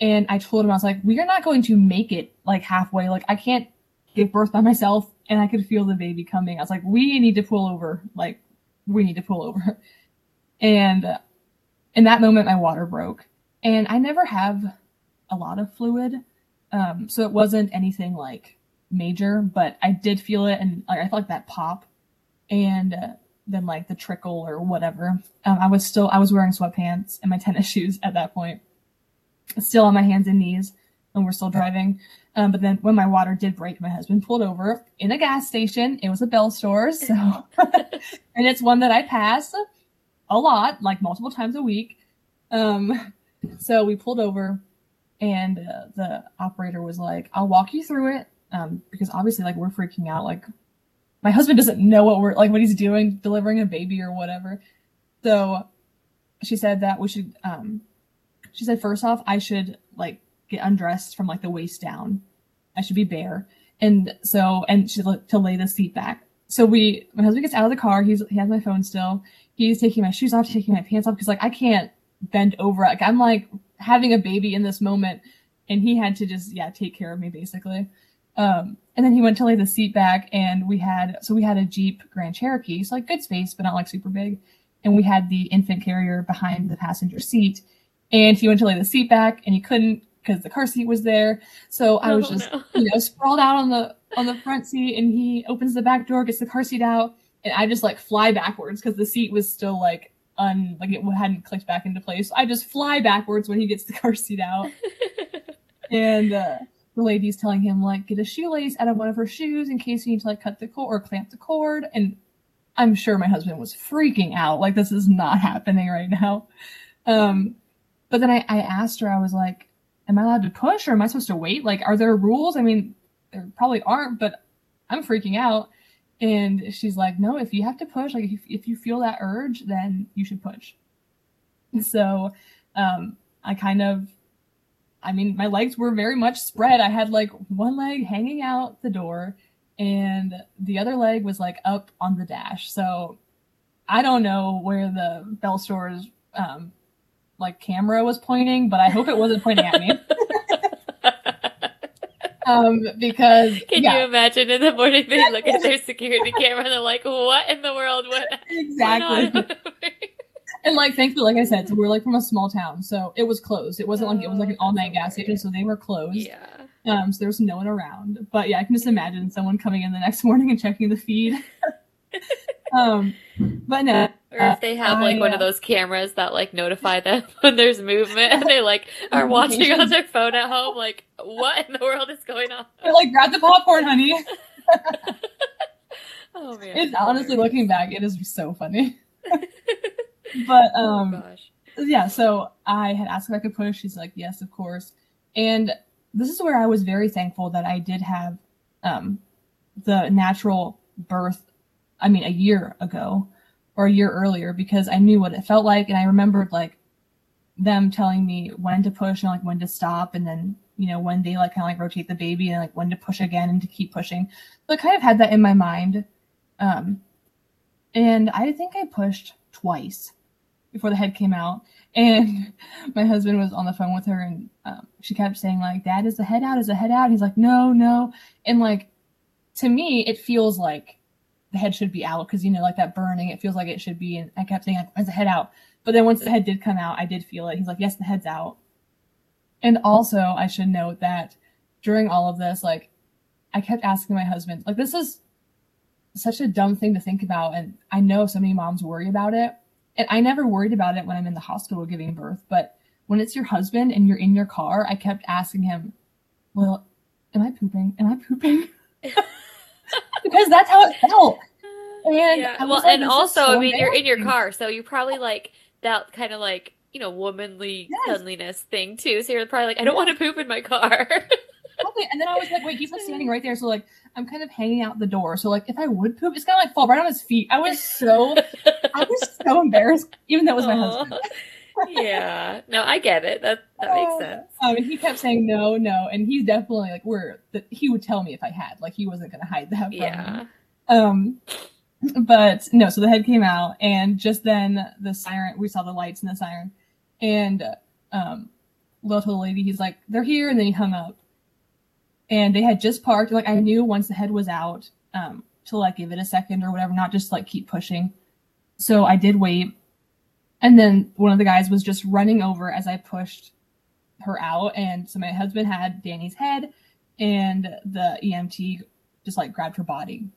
And I told him I was like, "We are not going to make it like halfway. Like I can't give birth by myself." And I could feel the baby coming. I was like, "We need to pull over. Like we need to pull over." And in that moment, my water broke, and I never have a lot of fluid, um, so it wasn't anything like major, but I did feel it, and like I felt like that pop, and uh, then like the trickle or whatever. Um, I was still I was wearing sweatpants and my tennis shoes at that point, still on my hands and knees, and we're still driving. Um, but then when my water did break, my husband pulled over in a gas station. It was a Bell store, so and it's one that I pass a lot, like multiple times a week. Um, so we pulled over, and uh, the operator was like, "I'll walk you through it," um, because obviously, like, we're freaking out. Like, my husband doesn't know what we're like, what he's doing, delivering a baby or whatever. So she said that we should. Um, she said first off, I should like get undressed from like the waist down. I should be bare, and so and she to lay the seat back. So we, my husband gets out of the car. He's he has my phone still. He's taking my shoes off, taking my pants off because like I can't bend over. Like I'm like having a baby in this moment, and he had to just yeah take care of me basically. Um, and then he went to lay the seat back, and we had so we had a Jeep Grand Cherokee, so like good space, but not like super big. And we had the infant carrier behind the passenger seat, and he went to lay the seat back, and he couldn't because the car seat was there. So I was Oh, just no. you know sprawled out on the on the front seat, and he opens the back door, gets the car seat out, and I just like fly backwards because the seat was still like un like it hadn't clicked back into place. So I just fly backwards when he gets the car seat out, and uh, the lady's telling him like get a shoelace out of one of her shoes in case you need to like cut the cord or clamp the cord, and I'm sure my husband was freaking out like this is not happening right now. Um, but then I, I asked her, I was like, am I allowed to push or am I supposed to wait? Like, are there rules? I mean, there probably aren't, but I'm freaking out. And she's like, no, if you have to push, like if, if you feel that urge, then you should push. So, um, I kind of, I mean, my legs were very much spread. I had like one leg hanging out the door and the other leg was like up on the dash. So I don't know where the Bell Store's, um, like camera was pointing, but I hope it wasn't pointing at me. Um, because Can yeah, you imagine in the morning they look at their security camera and they're like, what in the world went exactly. And like, thankfully, like I said, so we're like from a small town, so it was closed. It wasn't like it was like an Oh, all night gas station, so they were closed. yeah. Um, so there was no one around. But yeah, I can just imagine someone coming in the next morning and checking the feed. um, but no, Or if they have like I, one uh, of those cameras that like notify them when there's movement and they like are watching on their phone at home, like, what in the world is going on? they're like, grab the popcorn, honey. Oh man. It's honestly looking back, it is so funny. but Oh um, gosh. yeah, so I had asked if I could push. She's like, yes, of course. And this is where I was very thankful that I did have um, the natural birth, I mean, a year ago or a year earlier because I knew what it felt like. And I remembered like them telling me when to push and like when to stop. And then, you know, when they like kind of like rotate the baby and like when to push again and to keep pushing. So I kind of had that in my mind. Um, and I think I pushed twice before the head came out. And my husband was on the phone with her, and um, she kept saying like, "Dad, is the head out? Is the head out?" He's like, "No, no." And like, to me, it feels like the head should be out because you know, like that burning, it feels like it should be. And I kept saying, like, "When's the head out?" But then once the head did come out, I did feel it. He's like, "Yes, the head's out." And also, I should note that during all of this, like, I kept asking my husband, like, this is such a dumb thing to think about, and I know so many moms worry about it and I never worried about it when I'm in the hospital giving birth, but when it's your husband and you're in your car, I kept asking him, "Well, am I pooping? Am I pooping?" because that's how it felt. And yeah. Well, like, and also, so I mean, you're in your car, so you probably like that kind of like you know womanly Yes. cleanliness thing too. So you're probably like, I don't want to poop in my car. And then I was like, "Wait, he's like standing right there." So like, I'm kind of hanging out the door. So like, if I would poop, it's gonna like fall right on his feet. I was so, I was so embarrassed, even though it was my husband. Yeah. No, I get it. That that makes Oh. sense. Um, and he kept saying no, no, and he's definitely like, we're that he would tell me if I had, like, he wasn't gonna hide that from me. Yeah. Um, but no, so the head came out, and just then the siren, we saw the lights in the siren, and um, the lady, he's like, they're here, and then he hung up. And they had just parked. Like I knew once the head was out, um, to like give it a second or whatever, not just like keep pushing. So I did wait. And then one of the guys was just running over as I pushed her out. And so my husband had Danny's head and the EMT just like grabbed her body.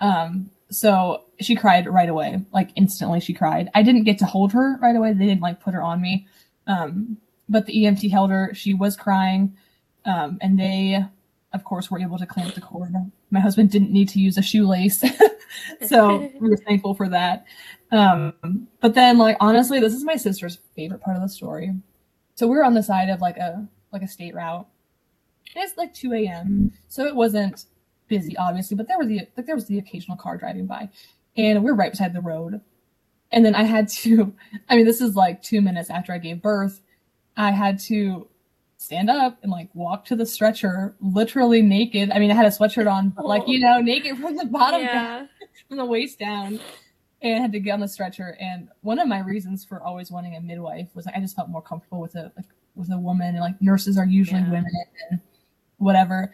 Um, so she cried right away, like instantly she cried. I didn't get to hold her right away. They didn't like put her on me. Um, but the EMT held her. She was crying. Um, and they, of course, were able to clamp the cord. My husband didn't need to use a shoelace. so we were thankful for that. Um, but then like, honestly, this is my sister's favorite part of the story. So we were on the side of like a, like a state route. It's like 2 a.m. So it wasn't busy, obviously, but there was the like there was the occasional car driving by, and we are right beside the road. And then I had to, I mean, this is like two minutes after I gave birth. I had to stand up and like walk to the stretcher, literally naked. I mean, I had a sweatshirt on, but like you know, naked from the bottom Yeah. down, from the waist down, and I had to get on the stretcher. And one of my reasons for always wanting a midwife was like I just felt more comfortable with a like, with a woman, and like nurses are usually Yeah. women and whatever.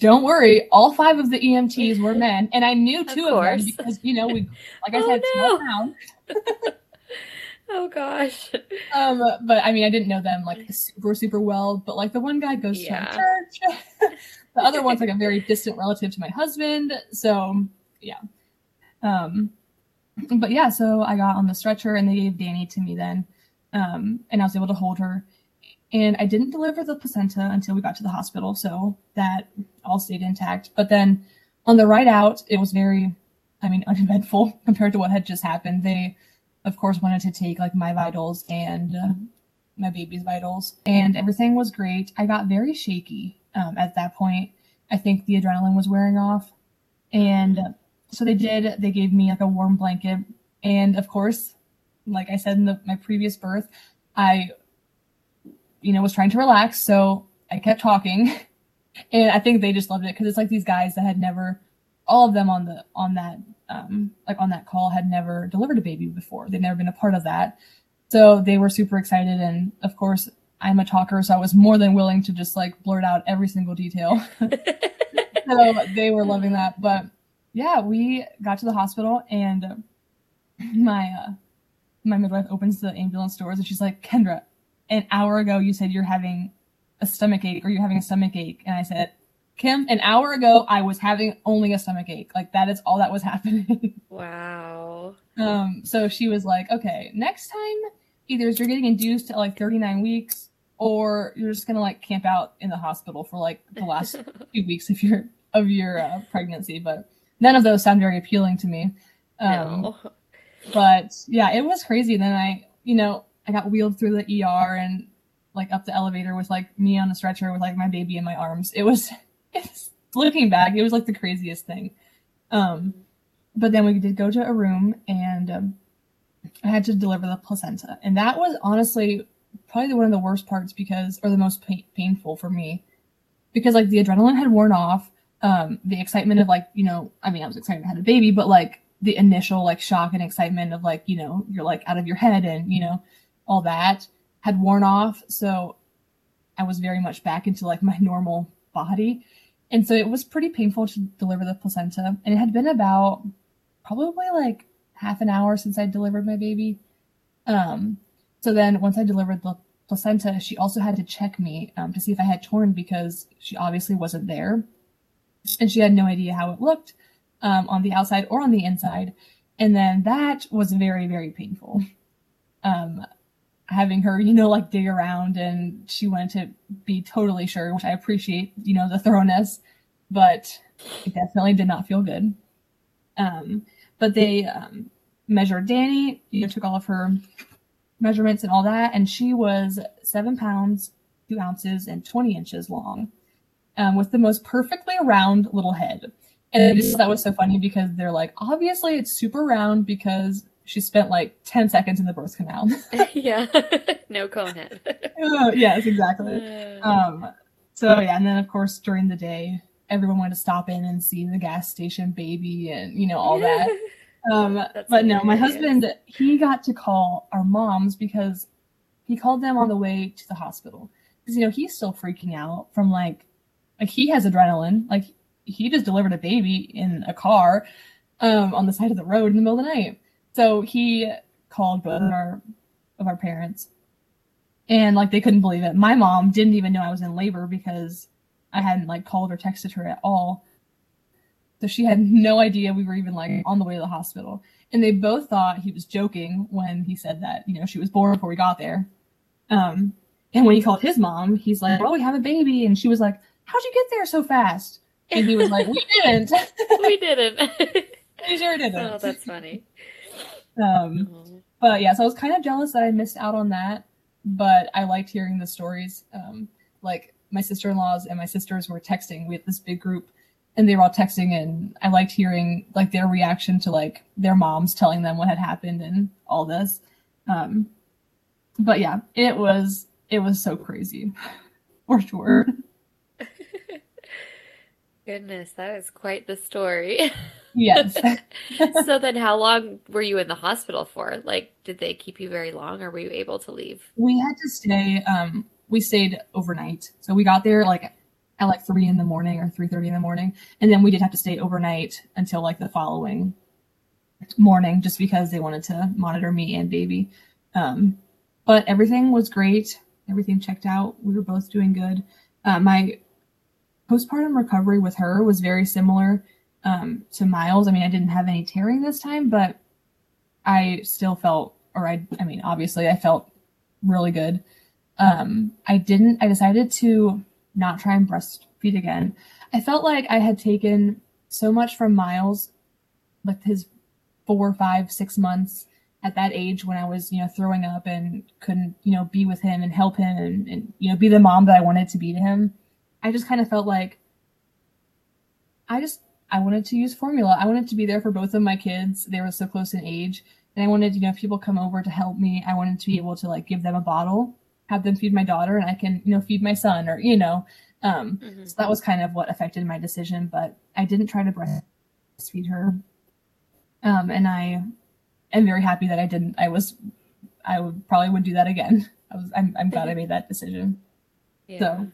Don't worry, all five of the EMTs were men, and I knew two of, them because you know we, like I Oh, said, no. small town. Oh gosh. Um, but I mean, I didn't know them like super, super well. But like the one guy goes Yeah. to church, the other one's like a very distant relative to my husband. So yeah. Um, but yeah, so I got on the stretcher and they gave Danny to me then, um, and I was able to hold her. And I didn't deliver the placenta until we got to the hospital, so that all stayed intact. But then on the ride out, it was very, I mean, uneventful compared to what had just happened. They of course wanted to take like my vitals and uh, my baby's vitals and everything was great i got very shaky um, at that point i think the adrenaline was wearing off and so they did they gave me like a warm blanket and of course like i said in the, my previous birth i you know was trying to relax so i kept talking and i think they just loved it because it's like these guys that had never all of them on the on that um, like on that call had never delivered a baby before. They'd never been a part of that. So they were super excited. And of course, I'm a talker, so I was more than willing to just like blurt out every single detail. so they were loving that. But yeah, we got to the hospital and my uh, my midwife opens the ambulance doors and she's like, Kendra, an hour ago you said you're having a stomach ache or you're having a stomach ache. And I said, Kim, an hour ago I was having only a stomach ache. Like that is all that was happening. wow. um, so she was like, okay, next time either you're getting induced at like 39 weeks or you're just gonna like camp out in the hospital for like the last few weeks of your of your uh, pregnancy. But none of those sound very appealing to me. Um, no. but yeah, it was crazy. Then I, you know, I got wheeled through the ER and like up the elevator with like me on a stretcher with like my baby in my arms. It was, it's, looking back, it was like the craziest thing. Um, but then we did go to a room and um, I had to deliver the placenta, and that was honestly probably one of the worst parts because, or the most pa- painful for me, because like the adrenaline had worn off. Um, the excitement of like, you know, I mean, I was excited I had a baby, but like the initial like shock and excitement of like, you know, you're like out of your head and, you know, all that had worn off. So I was very much back into like my normal body. And so it was pretty painful to deliver the placenta. And it had been about probably like half an hour since I delivered my baby. Um, so then once I delivered the placenta, she also had to check me um, to see if I had torn because she obviously wasn't there. And she had no idea how it looked um, on the outside or on the inside. And then that was very, very painful. Um, having her, you know, like dig around and she wanted to be totally sure, which I appreciate, you know, the thoroughness, but it definitely did not feel good. Um, but they um, measured Danny, you know, took all of her measurements and all that, and she was seven pounds, two ounces, and 20 inches long, um, with the most perfectly round little head. And just that was so funny because they're like, obviously it's super round because she spent like 10 seconds in the birth canal. yeah. no cone head. Uh, yes, exactly. Uh, Um, so yeah, and then of course during the day, everyone wanted to stop in and see the gas station baby and you know all that. Um, but no, my husband he got to call our moms because he called them on the way to the hospital because you know he's still freaking out from like like he has adrenaline like he just delivered a baby in a car um, on the side of the road in the middle of the night. So he called both of our of our parents, and like they couldn't believe it. My mom didn't even know I was in labor because I hadn't like called or texted her at all. So she had no idea we were even like on the way to the hospital. And they both thought he was joking when he said that, you know, she was born before we got there. Um, and when he called his mom, he's like, "Oh, we have a baby," and she was like, "How'd you get there so fast?" And he was like, "We didn't. we didn't. we sure didn't." oh, that's funny. Um, Oh. but yeah, so I was kind of jealous that I missed out on that. But I liked hearing the stories. Um, like my sister in laws and my sisters were texting. We had this big group, and they were all texting, and I liked hearing like their reaction to like their moms telling them what had happened and all this. Um, but yeah, it was it was so crazy, for sure. Goodness, that is quite the story. Yes. so then how long were you in the hospital for? Like, did they keep you very long or were you able to leave? we had to stay um we stayed overnight so we got there like at like three in the morning or three thirty in the morning and then we did have to stay overnight until like the following morning just because they wanted to monitor me and baby um but everything was great everything checked out we were both doing good uh, my postpartum recovery with her was very similar um, to miles i mean i didn't have any tearing this time but i still felt or i i mean obviously i felt really good. Um, I didn't, I decided to not try and breastfeed again. I felt like I had taken so much from Miles, like his four, five, six months at that age when I was, you know, throwing up and couldn't, you know, be with him and help him and, and you know, be the mom that I wanted to be to him. I just kind of felt like I just, I wanted to use formula. I wanted to be there for both of my kids. They were so close in age. And I wanted, you know, if people come over to help me, I wanted to be able to like give them a bottle, have them feed my daughter, and I can, you know, feed my son or, you know. Um, Mhm. so that was kind of what affected my decision, but I didn't try to breastfeed her. Um, and I am very happy that I didn't. I was, I would probably would do that again. I was, I'm, I'm glad I made that decision. Yeah. So,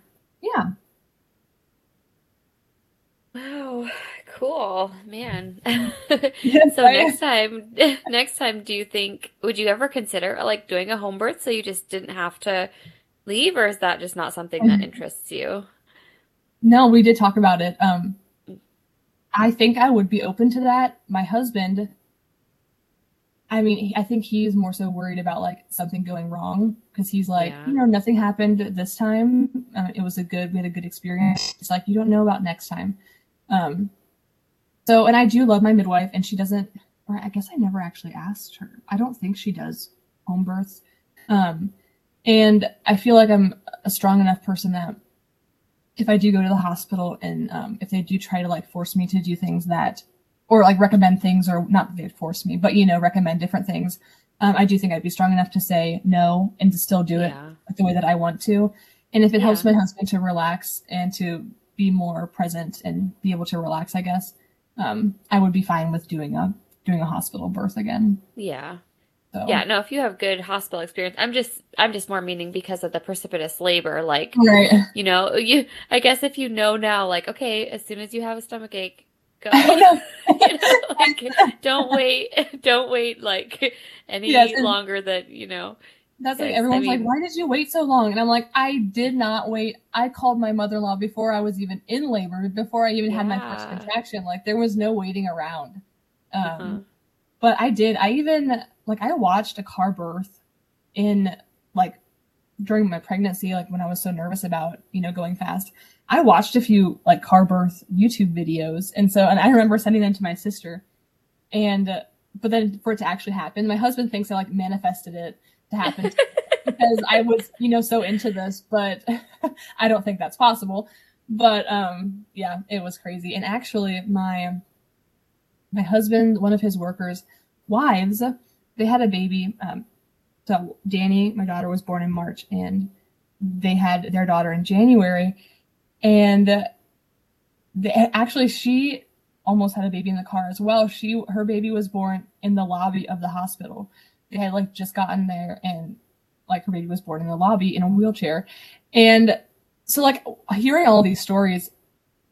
yeah. Wow, cool, man. Yes, So I- next time, next time, do you think would you ever consider like doing a home birth so you just didn't have to leave, or is that just not something that Um, interests you? No, we did talk about it. Um, I think I would be open to that. My husband, I mean, I think he's more so worried about like something going wrong because he's like, Yeah. you know, nothing happened this time. Um, it was a good, we had a good experience. It's like you don't know about next time. Um, so, and I do love my midwife, and she doesn't, or I guess I never actually asked her. I don't think she does home births. Um, and I feel like I'm a strong enough person that if I do go to the hospital and um, if they do try to like force me to do things that, or like recommend things, or not that they'd force me, but you know, recommend different things, um, I do think I'd be strong enough to say no and to still do it Yeah. like, the way that I want to. And if it helps my husband to relax and to be more present and be able to relax, I guess, um, I would be fine with doing a doing a hospital birth again. Yeah. So Yeah, no, if you have good hospital experience, I'm just I'm just more meaning because of the precipitous labor, like right. you know, you I guess if you know now, like, okay, as soon as you have a stomach ache, go. Know. You know, like, don't wait, don't wait like any Yes, longer than you know. That's like Yes, I everyone's like, why did you wait so long? And I'm like, I did not wait. I called my mother-in-law before I was even in labor, before I even had my first contraction. Like there was no waiting around. Um, Uh-huh. but I did. I even like I watched a car birth in like during my pregnancy, like when I was so nervous about you know going fast. I watched a few like car birth YouTube videos, and so and I remember sending them to my sister, and uh, but then for it to actually happen, my husband thinks I like manifested it to happen because I was you know so into this, but I don't think that's possible. But um yeah, it was crazy, and actually my my husband, one of his workers' wives, they had a baby. Um, so Danny, my daughter, was born in March, and they had their daughter in January. And they, actually, she almost had a baby in the car as well. She her baby was born in the lobby of the hospital. Had like just gotten there and like her baby was born in the lobby in a wheelchair. And so like hearing all these stories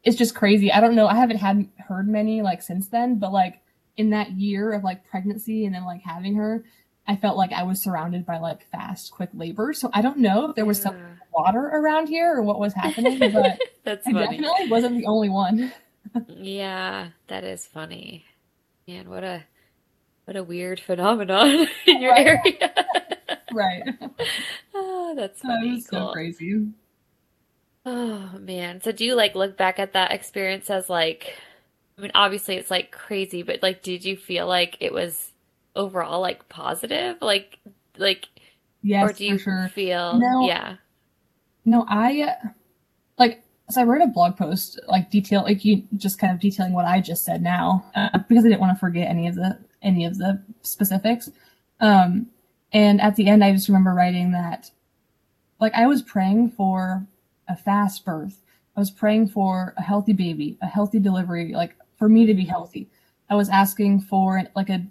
it's just crazy. I don't know. I haven't had heard many like since then, but like in that year of like pregnancy and then like having her, I felt like I was surrounded by like fast, quick labor. So I don't know if there was yeah. some water around here or what was happening, but That's I funny. definitely wasn't the only one. yeah, that is funny. Man, what a what a weird phenomenon in your right. area. right. Oh, that's funny. That cool. so crazy. Oh man. So do you like look back at that experience as like I mean obviously it's like crazy, but like did you feel like it was overall like positive? Like like Yes, or do you sure. feel no, yeah. No, I like so I wrote a blog post like detail like you just kind of detailing what I just said now uh, because I didn't want to forget any of the any of the specifics. Um and at the end I just remember writing that like I was praying for a fast birth. I was praying for a healthy baby, a healthy delivery, like for me to be healthy. I was asking for like a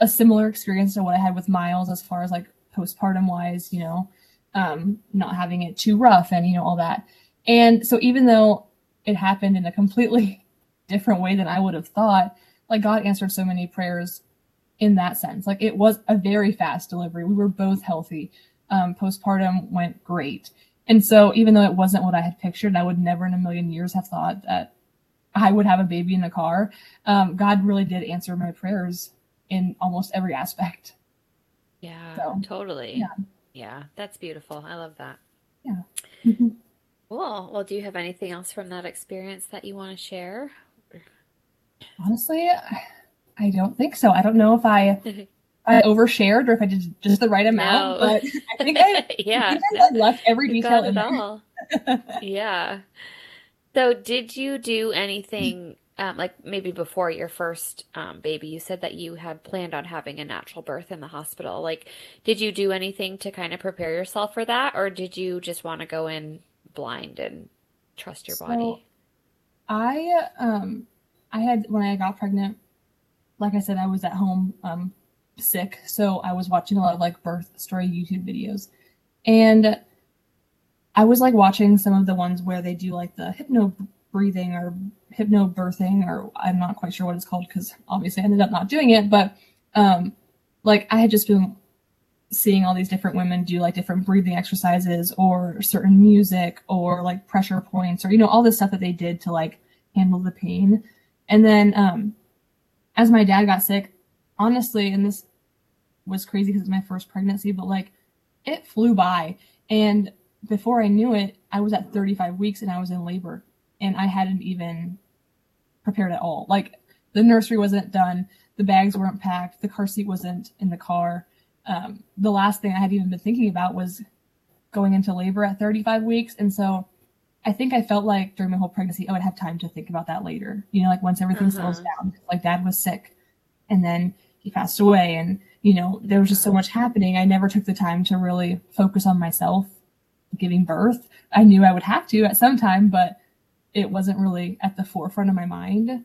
a similar experience to what I had with Miles as far as like postpartum wise, you know, um, not having it too rough and you know all that. And so even though it happened in a completely different way than I would have thought, like God answered so many prayers in that sense. Like it was a very fast delivery. We were both healthy. Um, postpartum went great. And so even though it wasn't what I had pictured, I would never in a million years have thought that I would have a baby in the car. Um, God really did answer my prayers in almost every aspect. Yeah, so, totally. Yeah. yeah, that's beautiful. I love that. Yeah. Mm-hmm. Cool. Well, do you have anything else from that experience that you want to share? Honestly, I don't think so. I don't know if I I overshared or if I did just the right amount. No. But I think I yeah I, I left every detail in all. yeah. So did you do anything um, like maybe before your first um, baby? You said that you had planned on having a natural birth in the hospital. Like, did you do anything to kind of prepare yourself for that, or did you just want to go in blind and trust your so body? I um I had when I got pregnant, like I said, I was at home um sick, so I was watching a lot of like birth story YouTube videos. And I was like watching some of the ones where they do like the hypno breathing or hypno birthing, or I'm not quite sure what it's called because obviously I ended up not doing it. But um, like I had just been seeing all these different women do like different breathing exercises or certain music or like pressure points or you know all this stuff that they did to like handle the pain. And then um, as my dad got sick, honestly, and this was crazy because it's my first pregnancy, but like it flew by. And before I knew it, I was at 35 weeks and I was in labor and I hadn't even prepared at all. Like the nursery wasn't done, the bags weren't packed, the car seat wasn't in the car. Um, the last thing I had even been thinking about was going into labor at 35 weeks. And so I think I felt like during my whole pregnancy, oh, I would have time to think about that later. You know, like once everything uh-huh. settles down, like dad was sick and then he passed away and you know there was just so much happening i never took the time to really focus on myself giving birth i knew i would have to at some time but it wasn't really at the forefront of my mind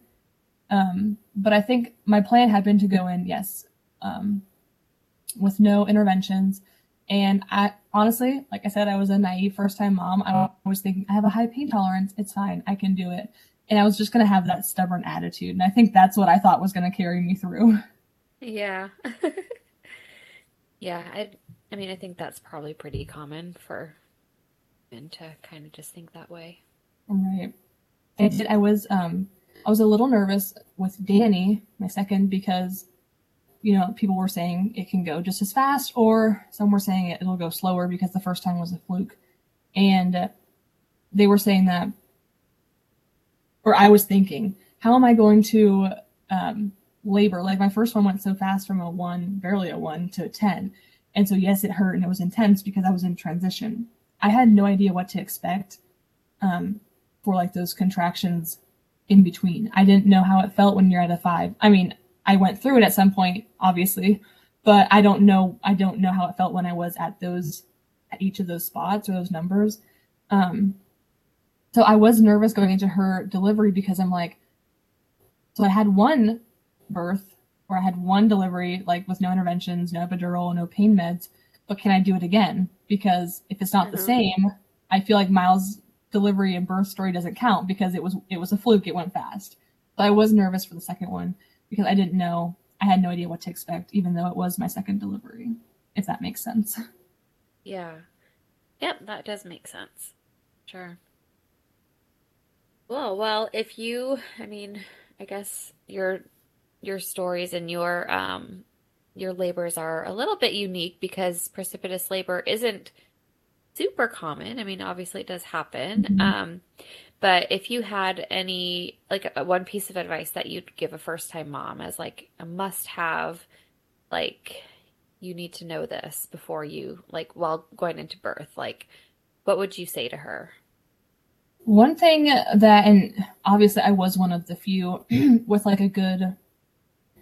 um, but i think my plan had been to go in yes um, with no interventions and i honestly like i said i was a naive first time mom i was thinking i have a high pain tolerance it's fine i can do it and I was just going to have that stubborn attitude. And I think that's what I thought was going to carry me through. Yeah. yeah, I I mean, I think that's probably pretty common for men to kind of just think that way. Right. I did I was um I was a little nervous with Danny, my second, because you know, people were saying it can go just as fast, or some were saying it, it'll go slower because the first time was a fluke. And they were saying that, or I was thinking, how am I going to um, labor. Like my first one went so fast from a one, barely a one, to a 10. And so, yes, it hurt and it was intense because I was in transition. I had no idea what to expect um, for like those contractions in between. I didn't know how it felt when you're at a five. I mean, I went through it at some point, obviously, but I don't know. I don't know how it felt when I was at those, at each of those spots or those numbers. Um, so I was nervous going into her delivery because I'm like, So I had one birth or I had one delivery, like with no interventions, no epidural, no pain meds. But can I do it again? Because if it's not mm-hmm. the same, I feel like Miles' delivery and birth story doesn't count because it was it was a fluke. It went fast. But I was nervous for the second one because I didn't know. I had no idea what to expect, even though it was my second delivery. If that makes sense. Yeah. Yep, that does make sense. Sure. Well, well, if you, I mean, I guess your your stories and your um your labors are a little bit unique because precipitous labor isn't super common. I mean, obviously it does happen. Mm-hmm. Um but if you had any like one piece of advice that you'd give a first time mom as like a must have like you need to know this before you like while going into birth, like what would you say to her? One thing that, and obviously I was one of the few with like a good,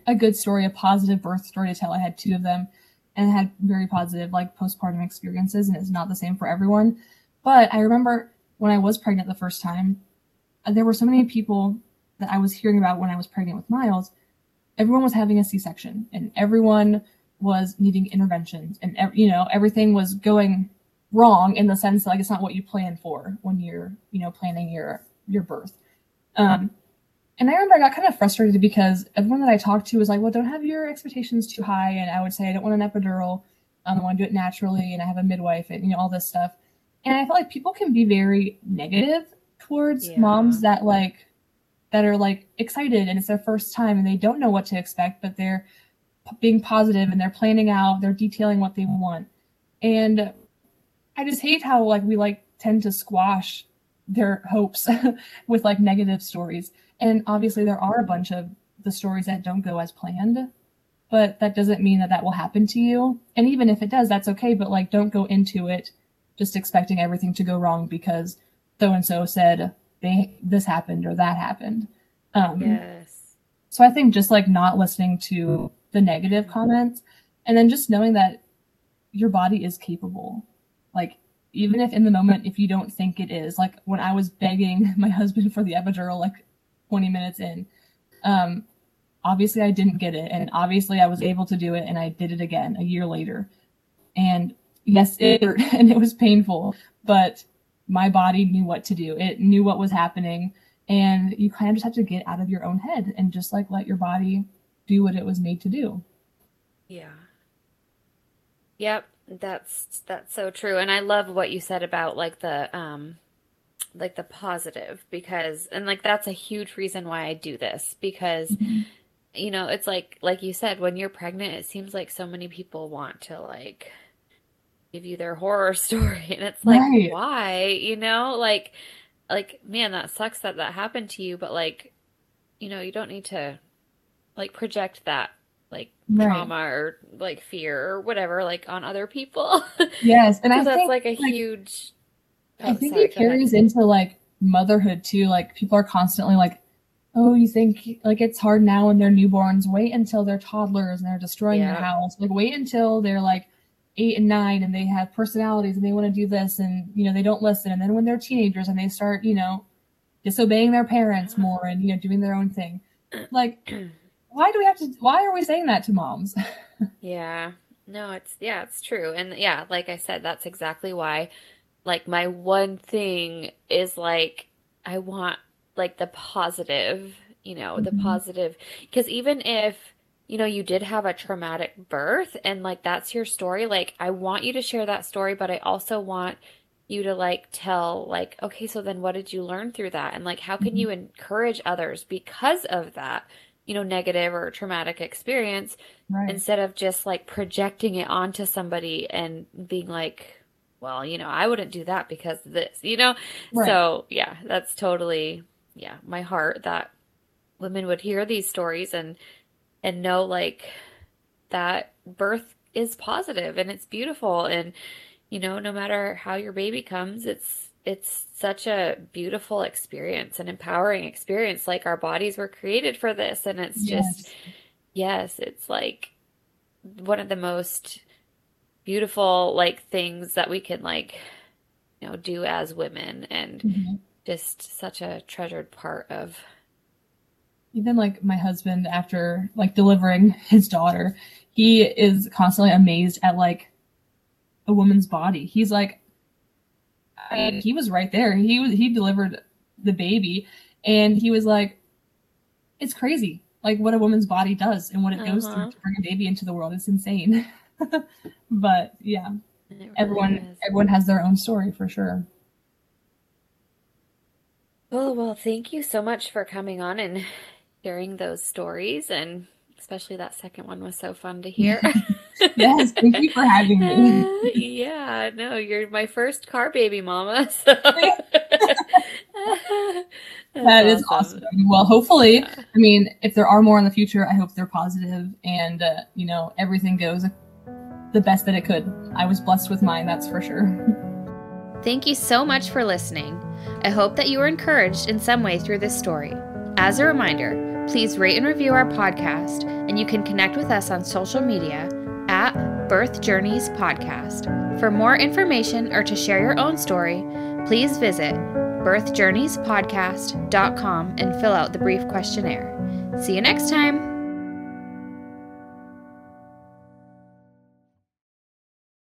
a good story, a positive birth story to tell. I had two of them and had very positive like postpartum experiences and it's not the same for everyone. But I remember when I was pregnant the first time, uh, there were so many people that I was hearing about when I was pregnant with Miles. Everyone was having a C-section and everyone was needing interventions and you know everything was going wrong in the sense that like it's not what you plan for when you're you know planning your your birth um and i remember i got kind of frustrated because everyone that i talked to was like well don't have your expectations too high and i would say i don't want an epidural um, i want to do it naturally and i have a midwife and you know all this stuff and i feel like people can be very negative towards yeah. moms that like that are like excited and it's their first time and they don't know what to expect but they're being positive and they're planning out they're detailing what they want and I just hate how like we like tend to squash their hopes with like negative stories. And obviously there are a bunch of the stories that don't go as planned, but that doesn't mean that that will happen to you. And even if it does, that's okay, but like don't go into it just expecting everything to go wrong because so and so said they this happened or that happened. Um Yes. So I think just like not listening to the negative comments and then just knowing that your body is capable like, even if in the moment, if you don't think it is, like when I was begging my husband for the epidural, like 20 minutes in, um, obviously I didn't get it. And obviously I was able to do it and I did it again a year later. And yes, it hurt and it was painful, but my body knew what to do. It knew what was happening. And you kind of just have to get out of your own head and just like let your body do what it was made to do. Yeah. Yep. That's that's so true. And I love what you said about like the um like the positive because and like that's a huge reason why I do this because mm-hmm. you know, it's like like you said when you're pregnant it seems like so many people want to like give you their horror story and it's like right. why, you know? Like like man, that sucks that that happened to you, but like you know, you don't need to like project that like right. trauma or like fear or whatever like on other people. Yes, and I that's think, like a like, huge. Oh, I think sorry, it carries into like motherhood too. Like people are constantly like, "Oh, you think like it's hard now when they're newborns? Wait until they're toddlers and they're destroying yeah. your house. Like wait until they're like." Eight and nine and they have personalities and they want to do this and you know they don't listen. And then when they're teenagers and they start you know disobeying their parents more and you know doing their own thing like why do we have to why are we saying that to moms? Yeah. No it's yeah it's true. And yeah like i said that's exactly why like my one thing is like i want like the positive you know mm-hmm. the positive. Because even if you know you did have a traumatic birth and like that's your story like i want you to share that story but i also want you to like tell like okay so then what did you learn through that and like how can mm-hmm. you encourage others because of that you know, negative or traumatic experience right. instead of just like projecting it onto somebody and being like, well, you know, I wouldn't do that because of this, you know? Right. So, yeah, that's totally, yeah, my heart that women would hear these stories and, and know like that birth is positive and it's beautiful. And, you know, no matter how your baby comes, it's, it's such a beautiful experience an empowering experience like our bodies were created for this and it's yes. just yes it's like one of the most beautiful like things that we can like you know do as women and mm-hmm. just such a treasured part of even like my husband after like delivering his daughter, he is constantly amazed at like a woman's body. He's like, I mean, he was right there. He was he delivered the baby, and he was like, it's crazy, like what a woman's body does and what it uh-huh. goes through uh-huh. to bring a baby into the world. It's insane. but yeah, really everyone is. everyone has their own story for sure. Well, well, thank you so much for coming on and sharing those stories and especially that second one was so fun to hear. yes, thank you for having me. Uh, yeah, no, you're my first car baby mama. So. that is awesome. awesome. Well, hopefully, yeah. I mean, if there are more in the future, I hope they're positive and uh, you know everything goes the best that it could. I was blessed with mine, that's for sure. Thank you so much for listening. I hope that you were encouraged in some way through this story. As a reminder, Please rate and review our podcast, and you can connect with us on social media at Birth Journeys Podcast. For more information or to share your own story, please visit birthjourneyspodcast.com and fill out the brief questionnaire. See you next time.